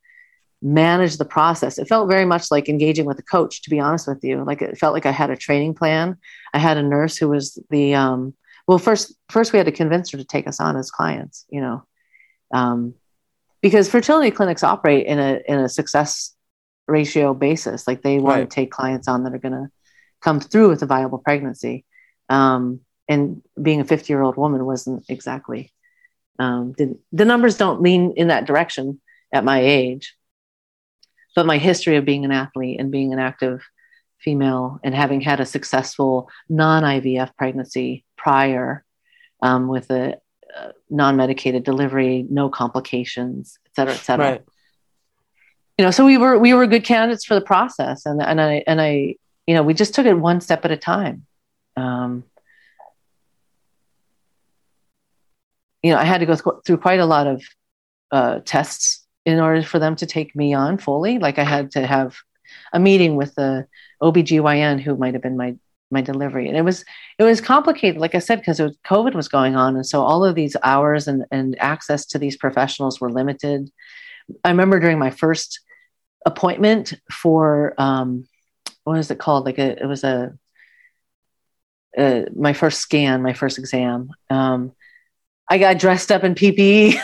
manage the process. It felt very much like engaging with a coach, to be honest with you. Like it felt like I had a training plan. I had a nurse who was the um, well, first first we had to convince her to take us on as clients, you know um, because fertility clinics operate in a in a success ratio basis. Like they want Right. to take clients on that are going to come through with a viable pregnancy. Um, and being a 50 year old woman wasn't exactly, um, didn't, the numbers don't lean in that direction at my age. But my history of being an athlete and being an active female and having had a successful non IVF pregnancy prior um, with a uh, non medicated delivery, no complications, et cetera, et cetera Right. you know so we were we were good candidates for the process and and i and i you know we just took it one step at a time um you know i had to go th- through quite a lot of uh, tests in order for them to take me on fully like i had to have a meeting with the obgyn who might have been my my delivery and it was it was complicated like i said because covid was going on and so all of these hours and and access to these professionals were limited I remember during my first appointment for um, what is it called? Like a, it was a, uh my first scan, my first exam. Um, I got dressed up in PPE,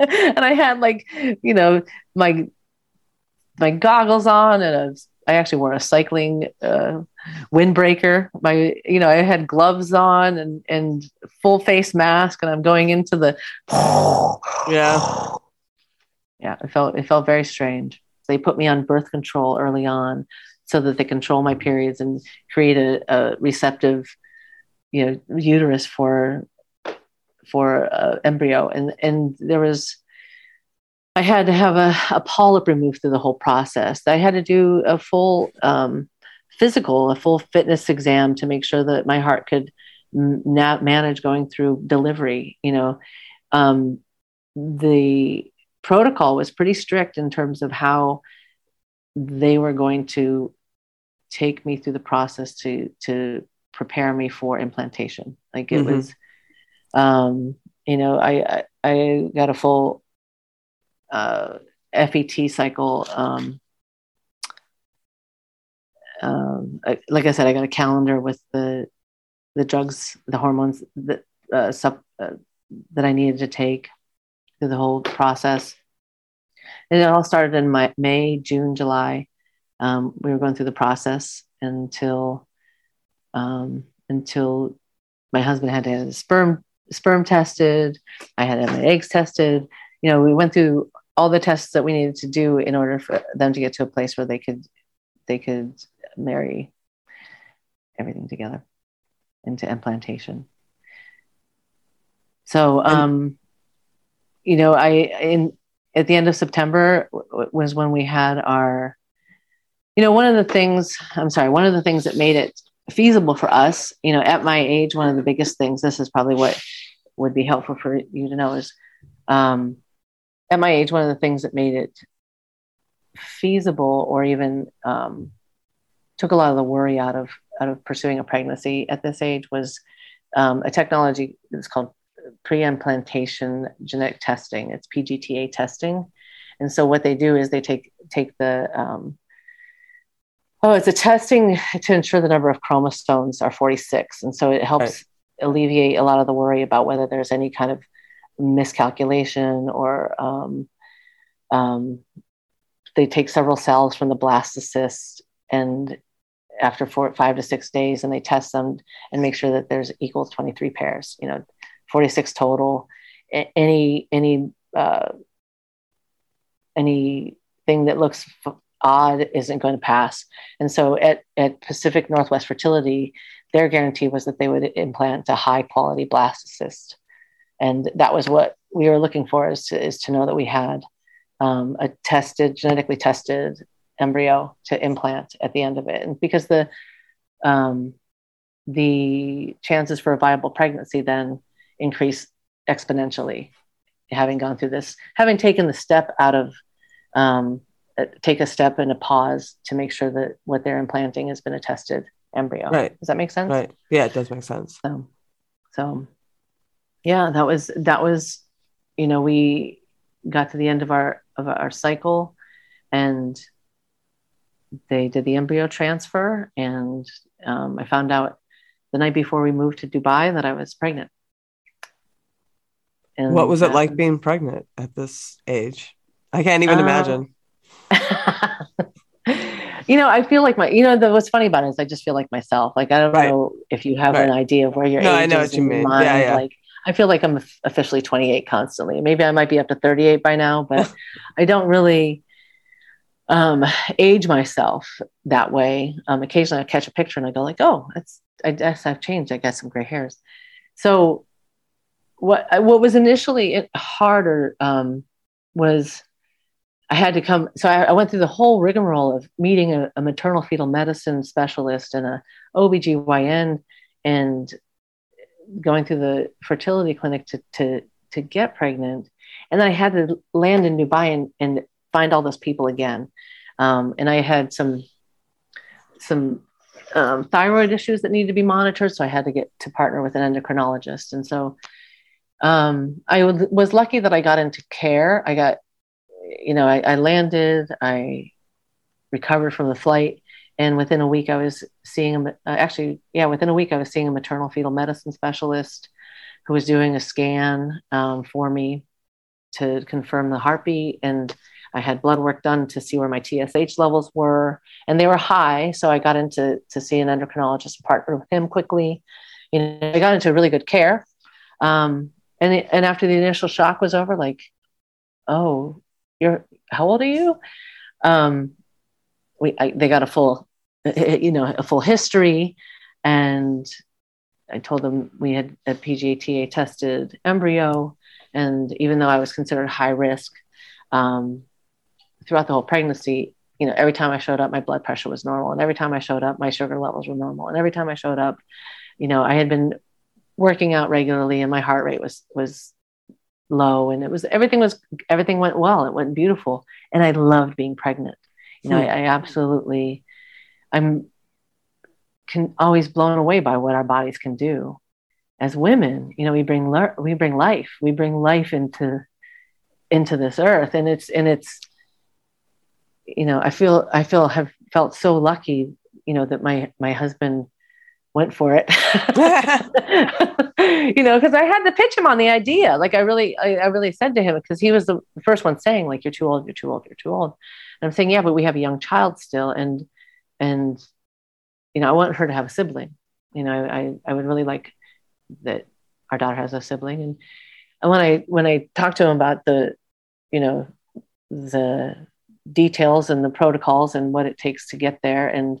and I had like you know my my goggles on, and a, I actually wore a cycling uh, windbreaker. My you know I had gloves on and and full face mask, and I'm going into the Yeah. yeah it felt it felt very strange they put me on birth control early on so that they control my periods and create a, a receptive you know uterus for for uh, embryo. And and there was i had to have a, a polyp removed through the whole process. I had to do a full um, physical a full fitness exam to make sure that my heart could m- manage going through delivery you know. Um, the protocol was pretty strict in terms of how they were going to take me through the process to to prepare me for implantation. Like it Mhm. was um you know I, I i got a full uh fet cycle um um I- like i said i got a calendar with the the drugs the hormones that uh, sub, uh, that i needed to take through the whole process. And it all started in my, May, June, July. Um, we were going through the process until um, until my husband had to have his sperm sperm tested. I had my eggs tested. You know, we went through all the tests that we needed to do in order for them to get to a place where they could they could marry everything together into implantation. So, um, you know, I in at the end of September w- was when we had our, you know, one of the things. I'm sorry, one of the things that made it feasible for us, you know, at my age, one of the biggest things. This is probably what would be helpful for you to know is, um, at my age, one of the things that made it feasible or even um, took a lot of the worry out of out of pursuing a pregnancy at this age was um, a technology that's called pre-implantation genetic testing. It's PGTA testing, and so what they do is they take take the um, oh, it's a testing to ensure the number of chromosomes are 46, and so it helps Right. Alleviate a lot of the worry about whether there's any kind of miscalculation or um, um, they take several cells from the blastocyst and after four, five to six days and they test them and make sure that there's equals 23 pairs you know 46 total. A- any any uh, anything that looks f- odd isn't going to pass. And so at, at pacific northwest fertility their guarantee was that they would implant a high quality blastocyst and that was what we were looking for is to, is to know that we had um, a tested genetically tested embryo to implant at the end of it. And because the um, the chances for a viable pregnancy then increase exponentially having gone through this having taken the step out of um, uh, take a step and a pause to make sure that what they're implanting has been a tested embryo Right. does that make sense Right. Yeah, it does make sense. so so yeah that was that was you know we got to the end of our of our cycle and they did the embryo transfer and um, i found out the night before we moved to dubai that i was pregnant And what was it like being pregnant at this age? I can't even Uh, imagine. you know, I feel like my, you know, the, what's funny about it is I just feel like myself. Like, I don't Right. know if you have an idea of where your No, I know is what you in your mean. mind. Yeah, yeah. Like, I feel like I'm officially 28 constantly. Maybe I might be up to 38 by now, but I don't really um, age myself that way. Um, occasionally I catch a picture and I go like, oh, that's, I guess I've changed. I got some gray hairs. So what, what was initially harder um, was I had to come. So I, I went through the whole rigmarole of meeting a, a maternal fetal medicine specialist and a OBGYN and going through the fertility clinic to, to, to get pregnant. And then I had to land in Dubai and, and find all those people again. Um, and I had some, some um, thyroid issues that needed to be monitored. So I had to get to partner with an endocrinologist. And so um, I w- was lucky that I got into care. I got, you know, I, I landed, I recovered from the flight. And within a week, I was seeing a, uh, actually, yeah, within a week, I was seeing a maternal fetal medicine specialist who was doing a scan um, for me to confirm the heartbeat. And I had blood work done to see where my TSH levels were, and they were high. So I got into to see an endocrinologist and with him quickly. You know, I got into really good care. Um, and and after the initial shock was over, like, oh, you're how old are you? Um, we I, they got a full, you know, a full history, and I told them we had a pgta tested embryo, and even though I was considered high risk, um, throughout the whole pregnancy, you know, every time I showed up, my blood pressure was normal, and every time I showed up, my sugar levels were normal, and every time I showed up, you know, I had been working out regularly, and my heart rate was was low, and it was everything was everything went well, it went beautiful, and I loved being pregnant. You know, Hmm. I, I absolutely, I'm can always blown away by what our bodies can do as women you know we bring we bring life we bring life into into this earth and it's and it's you know i feel i feel have felt so lucky you know that my my husband went for it. You know because i had to pitch him on the idea. Like i really i, I really said to him because he was the first one saying like you're too old you're too old you're too old. And i'm saying yeah but we have a young child still and and you know i want her to have a sibling. You know i i would really like that our daughter has a sibling. And and when i when i talked to him about the you know the details and the protocols and what it takes to get there and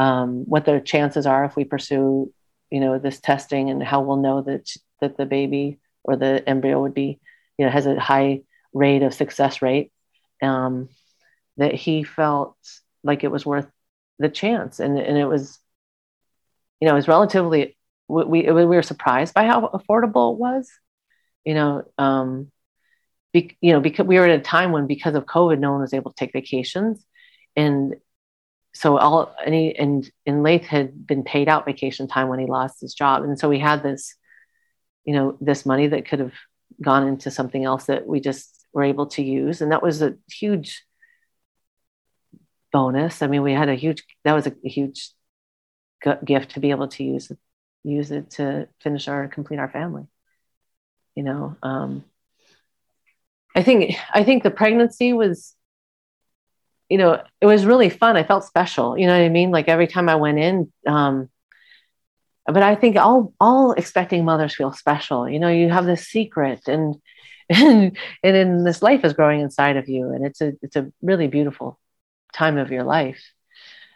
um, what the chances are if we pursue you know this testing and how we'll know that that the baby or the embryo would be you know has a high rate of success rate um, that he felt like it was worth the chance. And and it was you know it was relatively we we, we were surprised by how affordable it was you know um be, you know because we were at a time when because of covid no one was able to take vacations. And so all any and and Laith had been paid out vacation time when he lost his job. And so we had this you know this money that could have gone into something else that we just were able to use. And that was a huge bonus. I mean we had a huge that was a, huge gift to be able to use use it to finish our complete our family you know um i think i think the pregnancy was you know it was really fun. I felt special you know what i mean? Like every time i went in um but i think all all expecting mothers feel special you know? You have this secret and and and then this life is growing inside of you and it's a it's a really beautiful time of your life.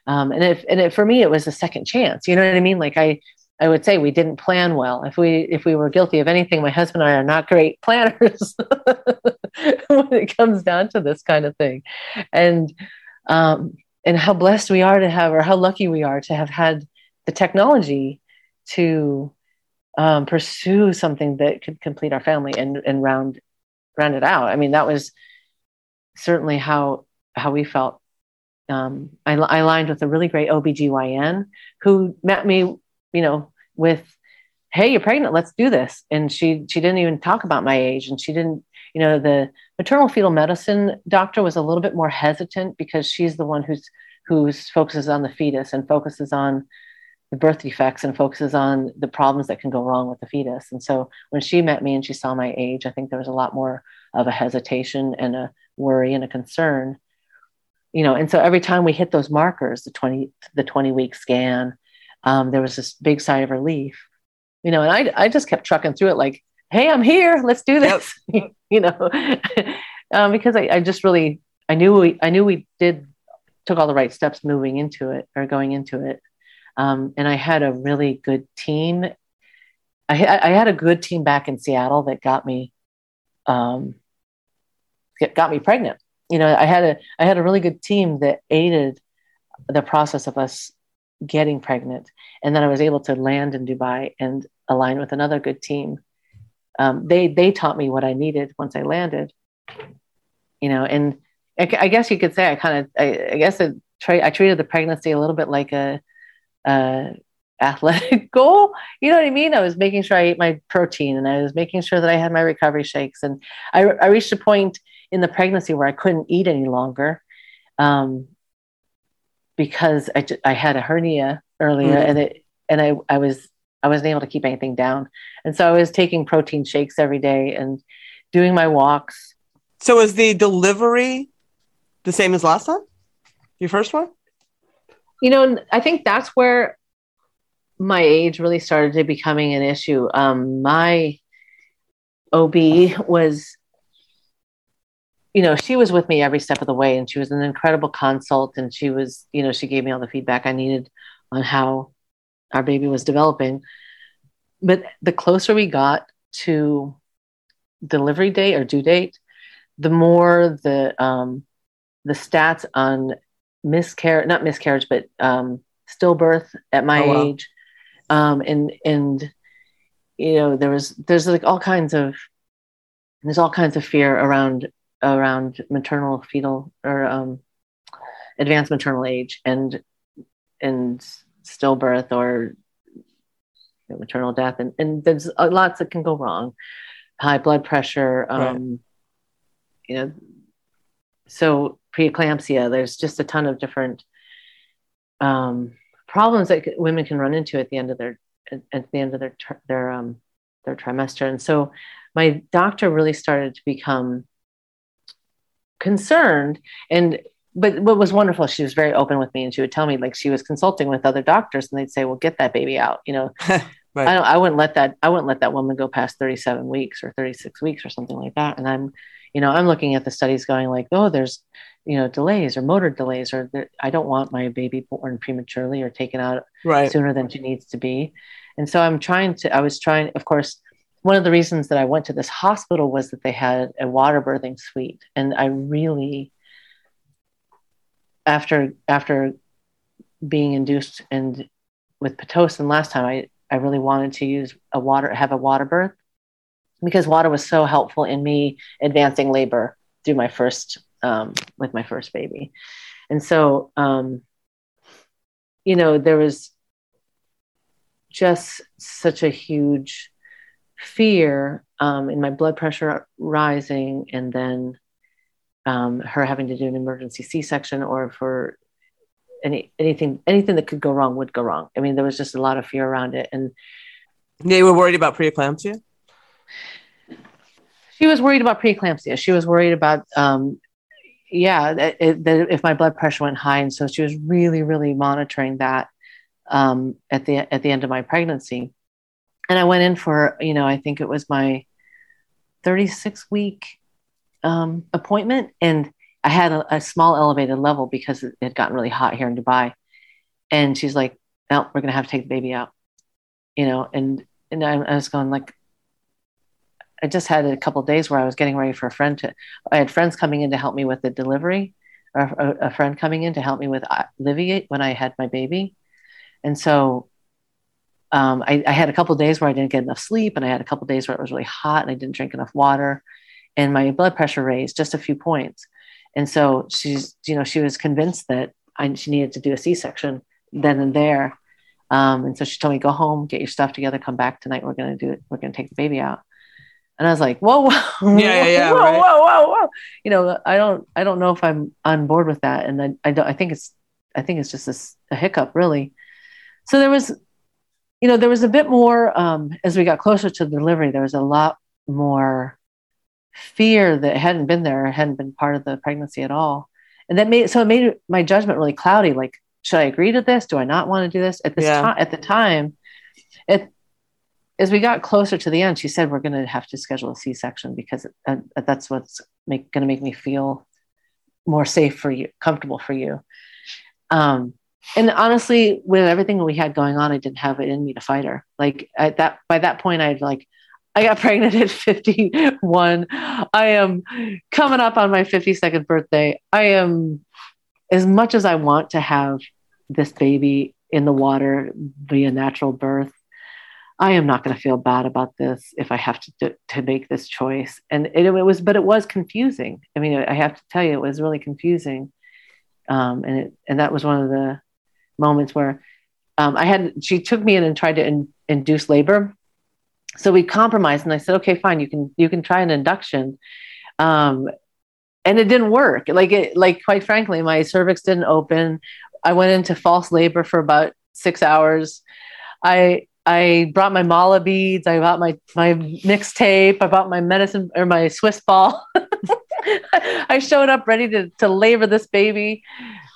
Um and if and it, for me it was a second chance you know what i mean? Like i I would say we didn't plan well. If we if we were guilty of anything, my husband and I are not great planners when it comes down to this kind of thing, and um, and how blessed we are to have, or how lucky we are to have had the technology to um, pursue something that could complete our family and and round round it out. I mean, that was certainly how how we felt. Um, I, I aligned with a really great OBGYN who met me you know, with, hey, you're pregnant, let's do this. And she she didn't even talk about my age. And she didn't, you know, the maternal fetal medicine doctor was a little bit more hesitant because she's the one who's who's focuses on the fetus and focuses on the birth defects and focuses on the problems that can go wrong with the fetus. And so when she met me and she saw my age, I think there was a lot more of a hesitation and a worry and a concern. You know, and so every time we hit those markers, the 20 the 20 week scan, um, there was this big sigh of relief. You know, and I I just kept trucking through it like, hey, I'm here, let's do this. Yep. you know, um, because I, I just really I knew we I knew we did took all the right steps moving into it or going into it um, and I had a really good team. I, I, had a good team back in Seattle that got me, um, got me pregnant. You know, I had a I had a really good team that aided the process of us getting pregnant, and then I was able to land in Dubai and align with another good team. Um, they they taught me what I needed once I landed. You know, and I, guess you could say I kind of I, I guess it, I treated the pregnancy a little bit like a athletic goal. You know what I mean? I was making sure I ate my protein and I was making sure that I had my recovery shakes. And I, I reached a point in the pregnancy where I couldn't eat any longer um, because I, I had a hernia earlier mm. and it, and I, I was, I wasn't able to keep anything down. And so I was taking protein shakes every day and doing my walks. So is the delivery the same as last time? Your first one? you know, I think that's where my age really started to becoming an issue. Um, my OB was, you know, she was with me every step of the way, and she was an incredible consult. And she was, you know, she gave me all the feedback I needed on how our baby was developing. But the closer we got to delivery date or due date, the more the um, the stats on miscarriage, not miscarriage, but um, stillbirth at my oh, wow. age. Um, and, and, you know, there was, there's like all kinds of, there's all kinds of fear around, around maternal fetal or um, advanced maternal age and, and stillbirth or maternal death. And, and there's lots that can go wrong. High blood pressure, um, right. you know, so preeclampsia. There's just a ton of different um, problems that women can run into at the end of their at the end of their their um, their trimester. And so my doctor really started to become concerned and but what was wonderful she was very open with me and she would tell me like she was consulting with other doctors and they'd say well get that baby out you know right. I, I wouldn't let that i wouldn't let that woman go past 37 weeks or 36 weeks or something like that and i'm you know i'm looking at the studies going like oh there's you know delays or motor delays or i don't want my baby born prematurely or taken out right. sooner than she needs to be and so i'm trying to i was trying of course one of the reasons that i went to this hospital was that they had a water birthing suite and i really after after being induced and with pitocin last time i i really wanted to use a water have a water birth because water was so helpful in me advancing labor through my first um, with my first baby. And so, um, you know, there was just such a huge fear um, in my blood pressure rising, and then um, her having to do an emergency C-section, or for any anything anything that could go wrong would go wrong. I mean, there was just a lot of fear around it, and they were worried about preeclampsia. She was worried about preeclampsia. She was worried about um, yeah, that, that if my blood pressure went high, and so she was really, really monitoring that um, at the at the end of my pregnancy. And I went in for, you know, I think it was my 36 week um, appointment, and I had a, a, small elevated level because it had gotten really hot here in Dubai. And she's like, "No, we're gonna have to take the baby out," you know. And and I, I was going like, I just had a couple days where I was getting ready for a friend to. I had friends coming in to help me with the delivery, or a, a friend coming in to help me with uh, Livy when I had my baby, and so um, I, I, had a couple days where I didn't get enough sleep, and I had a couple days where it was really hot and I didn't drink enough water, and my blood pressure raised just a few points. And so she's, you know, she was convinced that I, she needed to do a C-section then and there. Um, and so she told me, "Go home, get your stuff together, come back tonight. We're going to do it. We're going to take the baby out." And I was like, whoa, whoa, yeah, yeah, yeah, whoa, right. whoa, whoa, whoa. You know, I don't, I don't know if I'm on board with that. And I, I don't, I think it's, I think it's just a, a hiccup really. so there was, you know, there was a bit more um, as we got closer to delivery. There was a lot more fear that hadn't been there, hadn't been part of the pregnancy at all, and that made so it made my judgment really cloudy. Like, should I agree to this? Do I not want to do this at this Yeah. time? At the time, it as we got closer to the end, she said we're going to have to schedule a C-section because uh, that's what's going to make me feel more safe for you, comfortable for you. Um, and honestly, with everything we had going on, I didn't have it in me to fight her. Like at that by that point, I'd like I got pregnant at 51. I am coming up on my 52nd birthday. I am as much as I want to have this baby in the water via natural birth. I am not going to feel bad about this if I have to do, to make this choice. And it, it was, but it was confusing. I mean, I have to tell you, it was really confusing. Um, and it, and that was one of the moments where um, I had. She took me in and tried to in, induce labor. So we compromised, and I said, "Okay, fine. You can you can try an induction." Um, and it didn't work. Like it, like quite frankly, my cervix didn't open. I went into false labor for about six hours. I I brought my mala beads. I bought my my mixtape. I bought my medicine or my Swiss ball. I showed up ready to to labor this baby,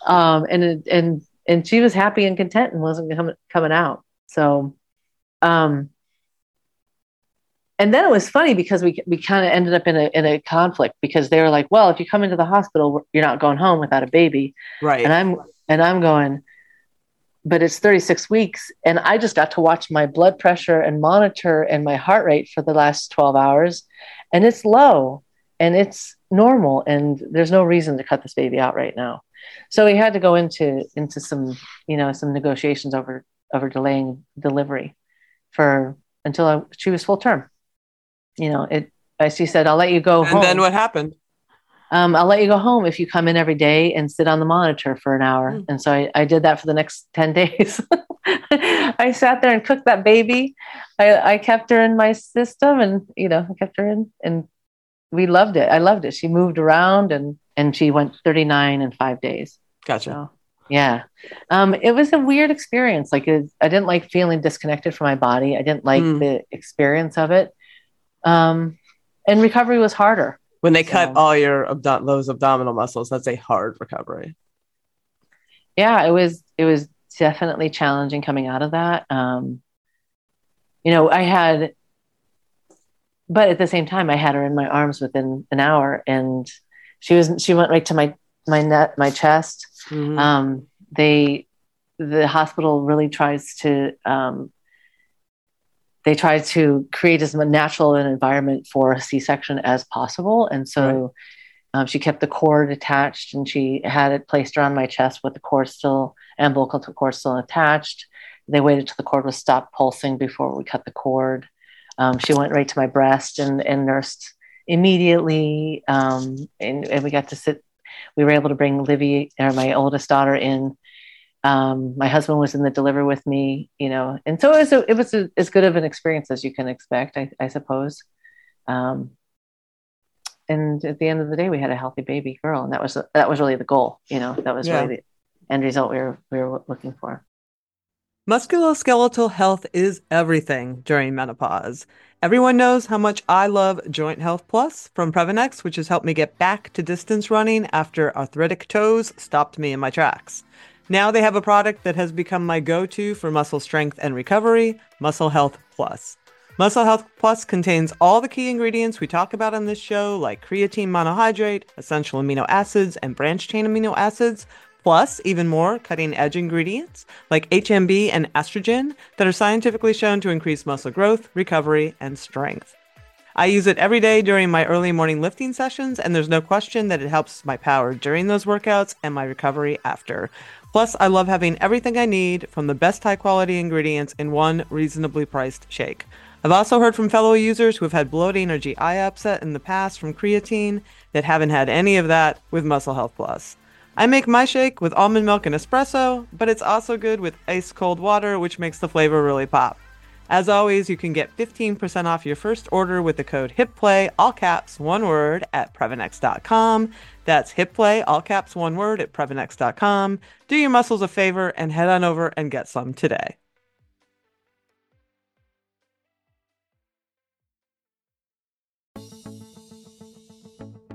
um, and and and she was happy and content and wasn't coming coming out. So, um, and then it was funny because we we kind of ended up in a in a conflict because they were like, well, if you come into the hospital, you're not going home without a baby, Right. and I'm and I'm going, but it's 36 weeks, and I just got to watch my blood pressure and monitor and my heart rate for the last 12 hours, and it's low and it's normal, and there's no reason to cut this baby out right now. So we had to go into into some you know some negotiations over over delaying delivery for until I, she was full term. You know, it. As she said, I'll let you go and home then what happened? um, I'll let you go home if you come in every day and sit on the monitor for an hour. Mm. And so I, I did that for the next 10 days. I sat there and cooked that baby. I, I kept her in my system and, you know, I kept her in and we loved it. I loved it. She moved around and, and she went 39 in five days. Gotcha. So yeah, um, it was a weird experience. Like it, I didn't like feeling disconnected from my body. I didn't like Mm. the experience of it. Um, and recovery was harder. When they cut all your abdo- those abdominal muscles, that's a hard recovery. yeah it was it was definitely challenging coming out of that um you know i had but at the same time i had her in my arms within an hour and she was she went right to my my net my chest. Mhm. um they the hospital really tries to um they try to create as natural an environment for a c-section as possible. And so um, she kept the cord attached and she had it placed around my chest with the cord still umbilical cord still attached. They waited till the cord was stopped pulsing before we cut the cord. Um, she went right to my breast and, and nursed immediately um, and, and we got to sit we were able to bring livy or my oldest daughter in. Um, my husband was in the deliver with me you know and so it was a, it was a, as good of an experience as you can expect i, I suppose. Um, and at the end of the day we had a healthy baby girl and that was that was really the goal you know that was Yeah. really the end result we were we were looking for Musculoskeletal health is everything during menopause. Everyone knows how much I love Joint Health Plus from Previnex, which has helped me get back to distance running after arthritic toes stopped me in my tracks. Now they have a product that has become my go to for muscle strength and recovery Muscle Health Plus. Muscle Health Plus contains all the key ingredients we talk about on this show, like creatine monohydrate, essential amino acids, and branched chain amino acids, plus even more cutting edge ingredients like HMB and estrogen that are scientifically shown to increase muscle growth, recovery, and strength. I use it every day during my early morning lifting sessions, and there's no question that it helps my power during those workouts and my recovery after. Plus, I love having everything I need from the best high quality ingredients in one reasonably priced shake. I've also heard from fellow users who have had bloating or GI upset in the past from creatine that haven't had any of that with Muscle Health Plus. I make my shake with almond milk and espresso, but it's also good with ice cold water, which makes the flavor really pop. As always, you can get 15% off your first order with the code HITPLAY, all caps, one word, at Previnex.com. That's HITPLAY, all caps, one word, at Previnex.com. Do your muscles a favor and head on over and get some today.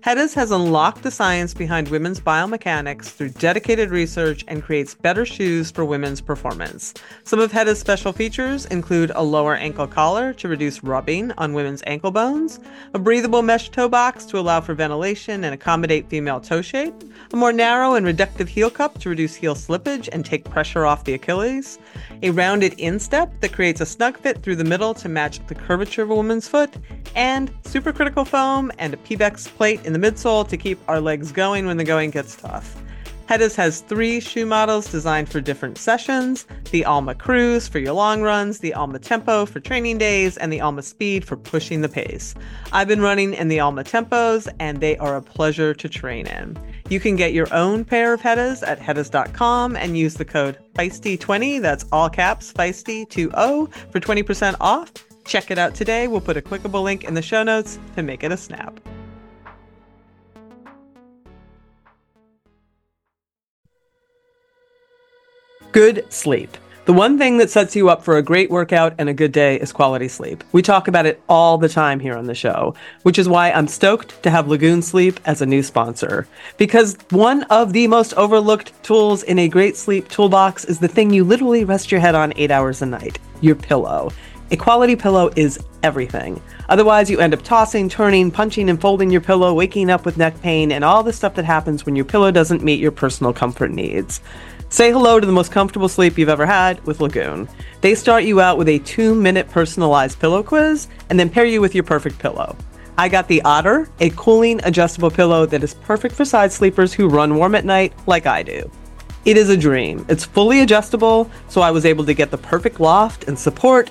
Heddas has unlocked the science behind women's biomechanics through dedicated research and creates better shoes for women's performance. Some of Heddas' special features include a lower ankle collar to reduce rubbing on women's ankle bones, a breathable mesh toe box to allow for ventilation and accommodate female toe shape, a more narrow and reductive heel cup to reduce heel slippage and take pressure off the Achilles, a rounded instep that creates a snug fit through the middle to match the curvature of a woman's foot, and supercritical foam and a Pebax plate in the midsole to keep our legs going when the going gets tough. Heddas has three shoe models designed for different sessions the Alma Cruise for your long runs, the Alma Tempo for training days, and the Alma Speed for pushing the pace. I've been running in the Alma Tempos, and they are a pleasure to train in. You can get your own pair of Heddas at Heddas.com and use the code Feisty20, that's all caps, Feisty20, for 20% off. Check it out today. We'll put a clickable link in the show notes to make it a snap. Good sleep. The one thing that sets you up for a great workout and a good day is quality sleep. We talk about it all the time here on the show, which is why I'm stoked to have Lagoon Sleep as a new sponsor. Because one of the most overlooked tools in a great sleep toolbox is the thing you literally rest your head on eight hours a night your pillow. A quality pillow is everything. Otherwise, you end up tossing, turning, punching, and folding your pillow, waking up with neck pain, and all the stuff that happens when your pillow doesn't meet your personal comfort needs. Say hello to the most comfortable sleep you've ever had with Lagoon. They start you out with a two minute personalized pillow quiz and then pair you with your perfect pillow. I got the Otter, a cooling adjustable pillow that is perfect for side sleepers who run warm at night like I do. It is a dream. It's fully adjustable, so I was able to get the perfect loft and support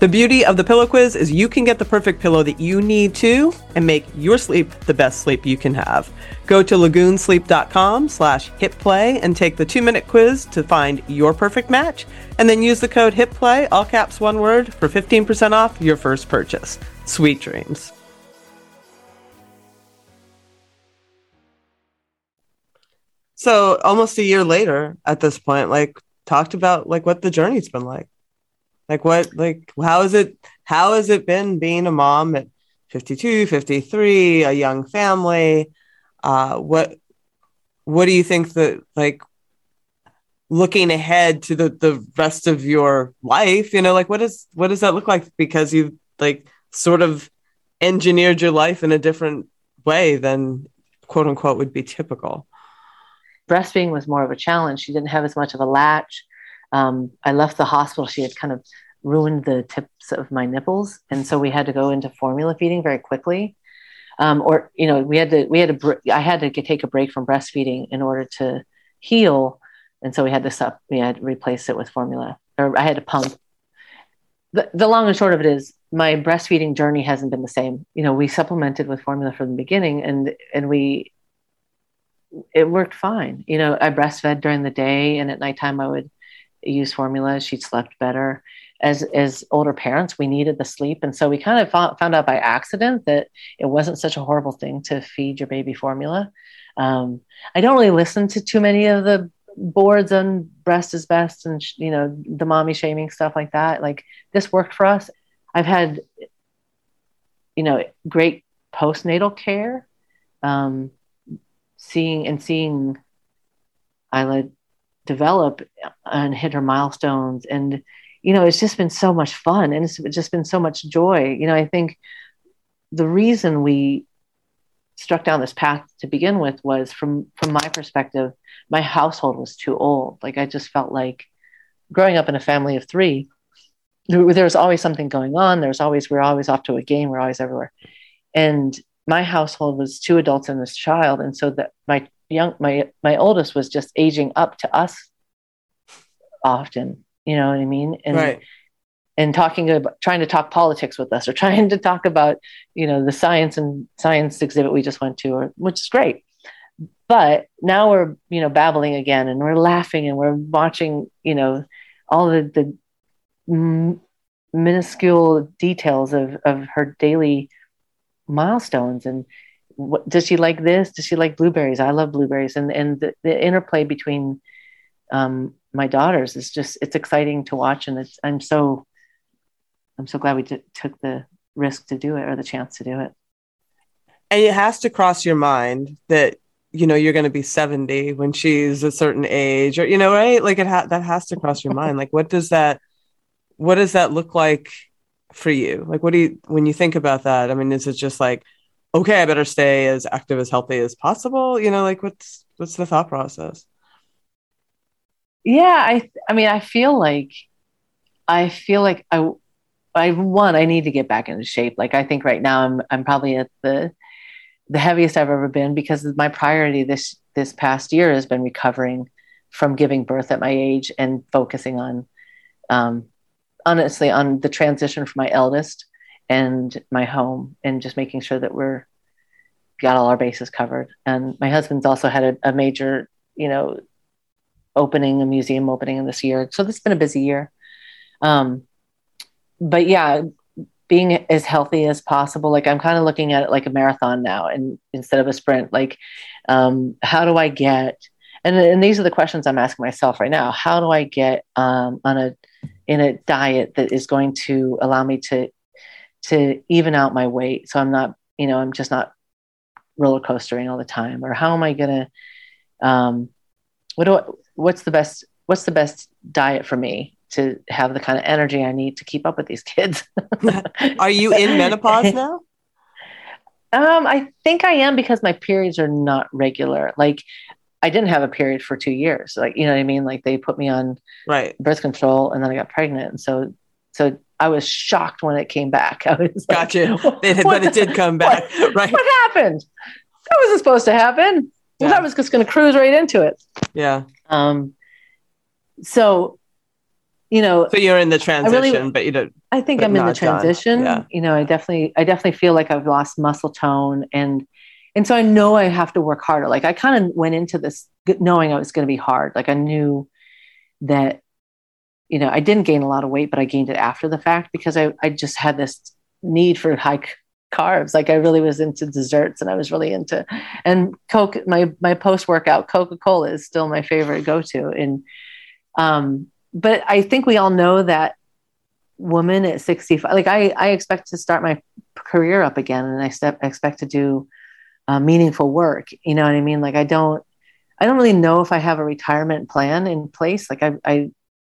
The beauty of the pillow quiz is you can get the perfect pillow that you need to and make your sleep the best sleep you can have. Go to lagoonsleep.com slash hitplay and take the two minute quiz to find your perfect match and then use the code hitplay, all caps one word, for 15% off your first purchase. Sweet dreams. So almost a year later at this point, like talked about like what the journey's been like. Like what like how is it how has it been being a mom at 52, 53, a young family? Uh what what do you think that like looking ahead to the the rest of your life, you know, like what is what does that look like because you've like sort of engineered your life in a different way than quote unquote would be typical? Breastfeeding was more of a challenge. She didn't have as much of a latch um, I left the hospital. She had kind of ruined the tips of my nipples, and so we had to go into formula feeding very quickly. Um, or you know, we had to we had to I had to get, take a break from breastfeeding in order to heal, and so we had to stop. We had to replace it with formula, or I had to pump. The, the long and short of it is, my breastfeeding journey hasn't been the same. You know, we supplemented with formula from the beginning, and and we it worked fine. You know, I breastfed during the day, and at nighttime I would use formula. She slept better. As as older parents, we needed the sleep, and so we kind of found, found out by accident that it wasn't such a horrible thing to feed your baby formula. Um, I don't really listen to too many of the boards on breast is best and you know the mommy shaming stuff like that. Like this worked for us. I've had you know great postnatal care, um, seeing and seeing Isla develop and hit her milestones and you know, it's just been so much fun and it's just been so much joy. You know, I think the reason we struck down this path to begin with was from from my perspective, my household was too old. Like I just felt like growing up in a family of three, there, was always something going on. There was always we we're always off to a game. We we're always everywhere, and my household was two adults and this child, and so that my young my my oldest was just aging up to us often you know what I mean? And right. and talking about trying to talk politics with us or trying to talk about, you know, the science and science exhibit we just went to, or which is great. But now we're, you know, babbling again and we're laughing and we're watching, you know, all the the m- minuscule details of of her daily milestones and what does she like this? Does she like blueberries? I love blueberries. And and the, the interplay between um, my daughters is just it's exciting to watch. And it's i'm so i'm so glad we t- took the risk to do it or the chance to do it. And it has to cross your mind that you know you're going to be 70 when she's a certain age or you know right? Like it ha- that has to cross your mind. Like what does that what does that look like for you? Like what do you when you think about that i mean is it just like okay i better stay as active as healthy as possible you know like what's what's the thought process? Yeah i i mean i feel like i feel like i i one i need to get back into shape. Like i think right now i'm i'm probably at the the heaviest i've ever been because my priority this this past year has been recovering from giving birth at my age and focusing on um honestly on the transition for my eldest and my home and just making sure that we're got all our bases covered and my husband's also had a, a major you know opening, a museum opening in this year. So this has been a busy year. Um, but yeah, being as healthy as possible. Like I'm kind of looking at it like a marathon now, and instead of a sprint. Like, um, how do I get? And, and these are the questions I'm asking myself right now. How do I get um, on a in a diet that is going to allow me to to even out my weight, so I'm not, you know, I'm just not roller coastering all the time. Or how am I gonna um, what do I, what's the best what's the best diet for me to have the kind of energy I need to keep up with these kids. are you in menopause now? Um, I think I am because my periods are not regular. Like I didn't have a period for two years. Like, you know what I mean? Like they put me on right birth control and then I got pregnant. And so, so I was shocked when it came back. I was gotcha. Like, but it did come back. What, right. What happened? That wasn't supposed to happen. Yeah. Well, I was just going to cruise right into it. Yeah. Um, so, you know, so you're in the transition, really, but you don't. I think I'm in the transition. Yeah. You know, I definitely, I definitely feel like I've lost muscle tone, and and so I know I have to work harder. Like I kind of went into this knowing I was going to be hard. Like I knew that, you know, I didn't gain a lot of weight, but I gained it after the fact because I I just had this need for high carbs. Like I really was into desserts and I was really into and Coke, my my post workout Coca-Cola is still my favorite go-to. And um, but I think we all know that woman at 65, like I, I expect to start my career up again and I step expect to do uh, meaningful work. You know what I mean? Like I don't I don't really know if I have a retirement plan in place. Like I I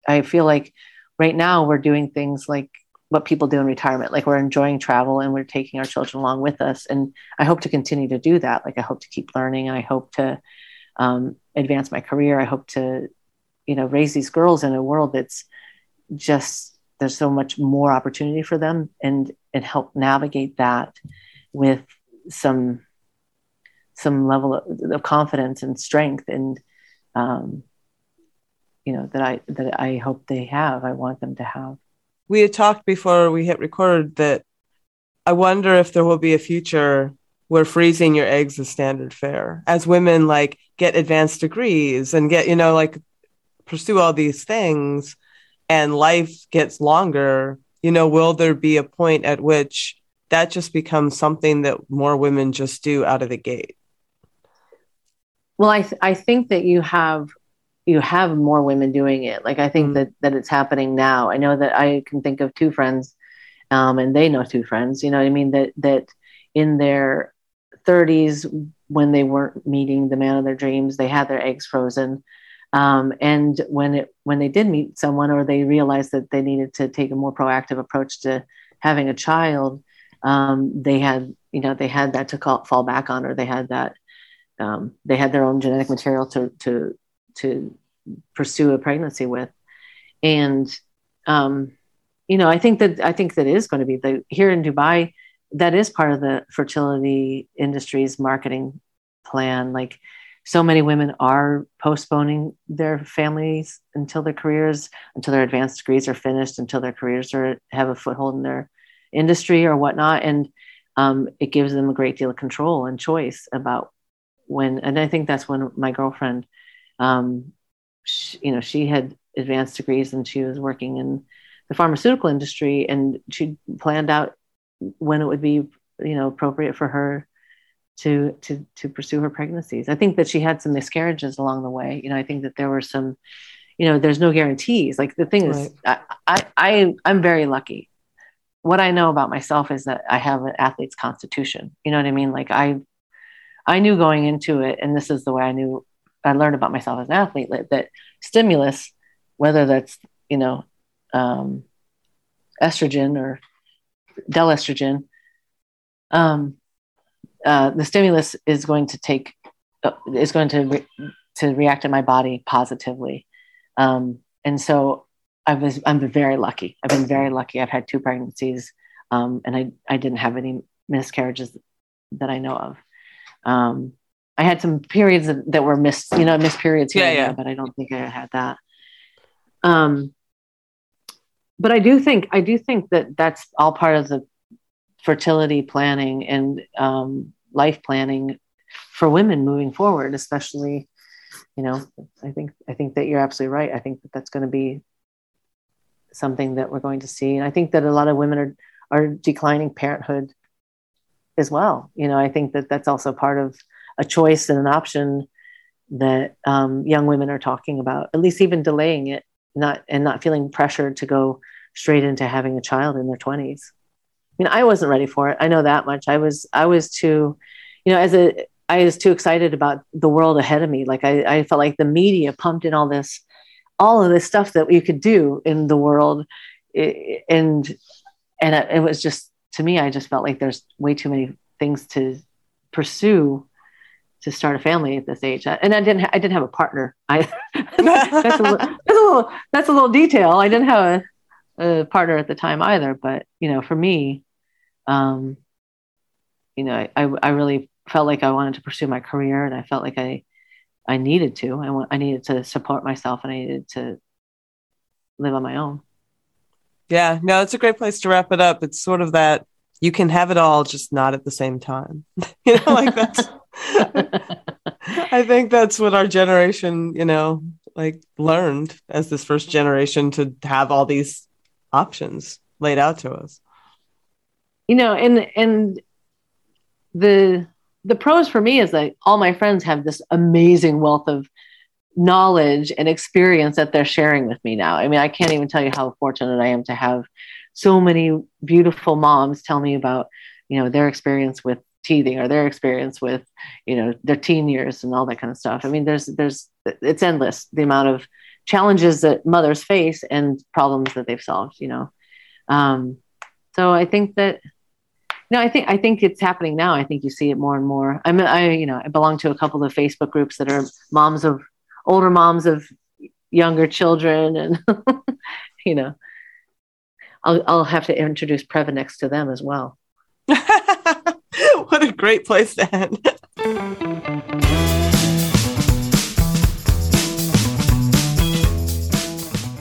I feel like right now we're doing things like what people do in retirement. Like we're enjoying travel and we're taking our children along with us. And I hope to continue to do that. Like I hope to keep learning and I hope to um, advance my career. I hope to, you know, raise these girls in a world that's just there's so much more opportunity for them and and help navigate that with some some level of, of confidence and strength and um, you know that I that I hope they have. I want them to have we had talked before we hit record that I wonder if there will be a future where freezing your eggs is standard fare as women like get advanced degrees and get, you know, like pursue all these things and life gets longer, you know, will there be a point at which that just becomes something that more women just do out of the gate? Well, I, th- I think that you have you have more women doing it. Like I think mm that that it's happening now. I know that I can think of two friends, um, and they know two friends. You know what I mean? That that in their 30s, when they weren't meeting the man of their dreams, they had their eggs frozen. Um, and when it when they did meet someone or they realized that they needed to take a more proactive approach to having a child, um, they had you know they had that to call, fall back on, or they had that um, they had their own genetic material to to to pursue a pregnancy with, and um, you know I think that I think that is going to be the here in Dubai that is part of the fertility industry's marketing plan. Like so many women are postponing their families until their careers until their advanced degrees are finished until their careers are have a foothold in their industry or whatnot. And um, it gives them a great deal of control and choice about when and i think that's when my girlfriend um, she, you know she had advanced degrees and she was working in the pharmaceutical industry and she planned out when it would be you know appropriate for her to to to pursue her pregnancies. I think that she had some miscarriages along the way. You know, I think that there were some, you know, there's no guarantees. Like the thing is, I, I I I'm very lucky. What I know about myself is that I have an athlete's constitution. You know what I mean? Like I I knew going into it, and this is the way I knew I learned about myself as an athlete that stimulus, whether that's you know um, estrogen or Delestrogen, um, uh, the stimulus is going to take uh, is going to re- to react in my body positively, um, and so I was I'm very lucky. I've been very lucky. I've had two pregnancies, um, and I I didn't have any miscarriages that I know of. I had some periods that, that, were missed, you know, missed periods here, yeah, yeah. but I don't think I had that. Um, but I do think I do think that that's all part of the fertility planning and um, life planning for women moving forward, especially. You know, I think I think that you're absolutely right. I think that that's going to be something that we're going to see, and I think that a lot of women are are declining parenthood as well. You know, I think that that's also part of a choice and an option that um, young women are talking about, at least even delaying it, not and not feeling pressured to go straight into having a child in their 20s. I mean, I wasn't ready for it. I know that much. I was, I was too, you know, as a, I was too excited about the world ahead of me. Like I, I felt like the media pumped in all this, all of this stuff that you could do in the world, and and it was just to me, I just felt like there's way too many things to pursue to start a family at this age. And I didn't, I didn't have a partner. I that's, a little, that's a little, that's a little detail. I didn't have a, a partner at the time either. But you know, for me, um, you know, I, I really felt like I wanted to pursue my career, and I felt like I I needed to. I want I needed to support myself, and I needed to live on my own. Yeah, no, it's a great place to wrap it up. It's sort of that you can have it all, just not at the same time. you know, like that's. I think that's what our generation, you know, like learned as this first generation to have all these options laid out to us. You know and and the the pros for me is that all my friends have this amazing wealth of knowledge and experience that they're sharing with me now. I mean i can't even tell you how fortunate i am to have so many beautiful moms tell me about you know their experience with teething or their experience with you know their teen years and all that kind of stuff. I mean there's there's it's endless the amount of challenges that mothers face and problems that they've solved you know? Um, so i think that no i think i think it's happening now. I think you see it more and more. I'm i you know i belong to a couple of facebook groups that are moms of older moms of younger children and you know I'll, I'll have to introduce Previnex to them as well what a great place to end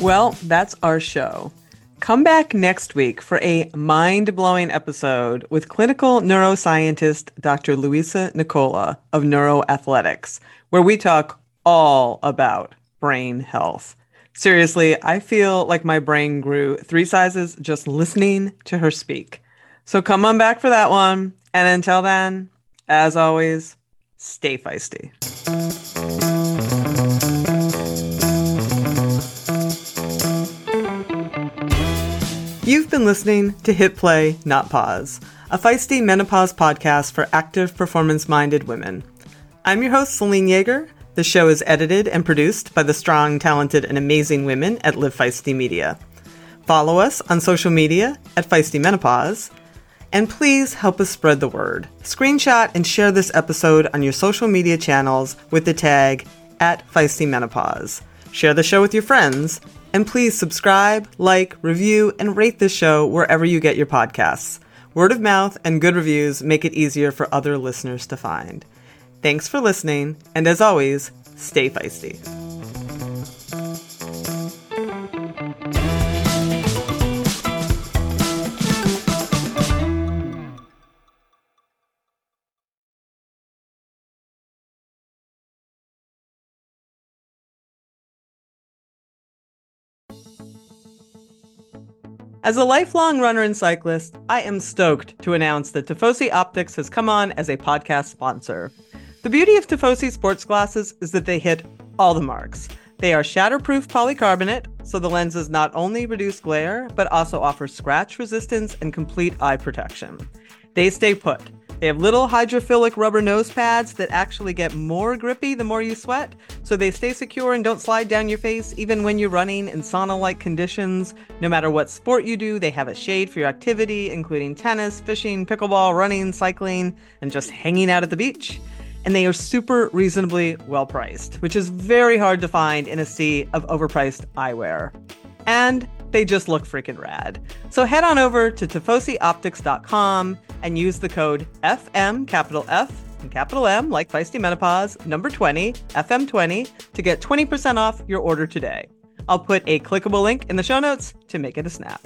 Well, that's our show. Come back next week for a mind blowing episode with clinical neuroscientist Dr. Luisa Nicola of Neuroathletics, where we talk all about brain health. Seriously, I feel like my brain grew three sizes just listening to her speak. So come on back for that one. And until then, as always, stay feisty. You've been listening to Hit Play, Not Pause, a feisty menopause podcast for active, performance minded women. I'm your host, Selene Yeager, The show is edited and produced by the strong, talented, and amazing women at Live Feisty Media. Follow us on social media at Feisty Menopause. And please help us spread the word. Screenshot and share this episode on your social media channels with the tag at Feisty Menopause. Share the show with your friends. And please subscribe, like, review, and rate this show wherever you get your podcasts. Word of mouth and good reviews make it easier for other listeners to find. Thanks for listening, and as always, stay feisty. As a lifelong runner and cyclist, I am stoked to announce that Tifosi Optics has come on as a podcast sponsor. The beauty of Tifosi sports glasses is that they hit all the marks. They are shatterproof polycarbonate, so the lenses not only reduce glare, but also offer scratch resistance and complete eye protection. They stay put. They have little hydrophilic rubber nose pads that actually get more grippy the more you sweat, so they stay secure and don't slide down your face even when you're running in sauna like conditions. No matter what sport you do, they have a shade for your activity, including tennis, fishing, pickleball, running, cycling, and just hanging out at the beach. And they are super reasonably well priced, which is very hard to find in a sea of overpriced eyewear. And they just look freaking rad. So head on over to tifosioptics.com and use the code FM, capital F, and capital M, like Feisty Menopause, number 20, FM20, to get 20% off your order today. I'll put a clickable link in the show notes to make it a snap.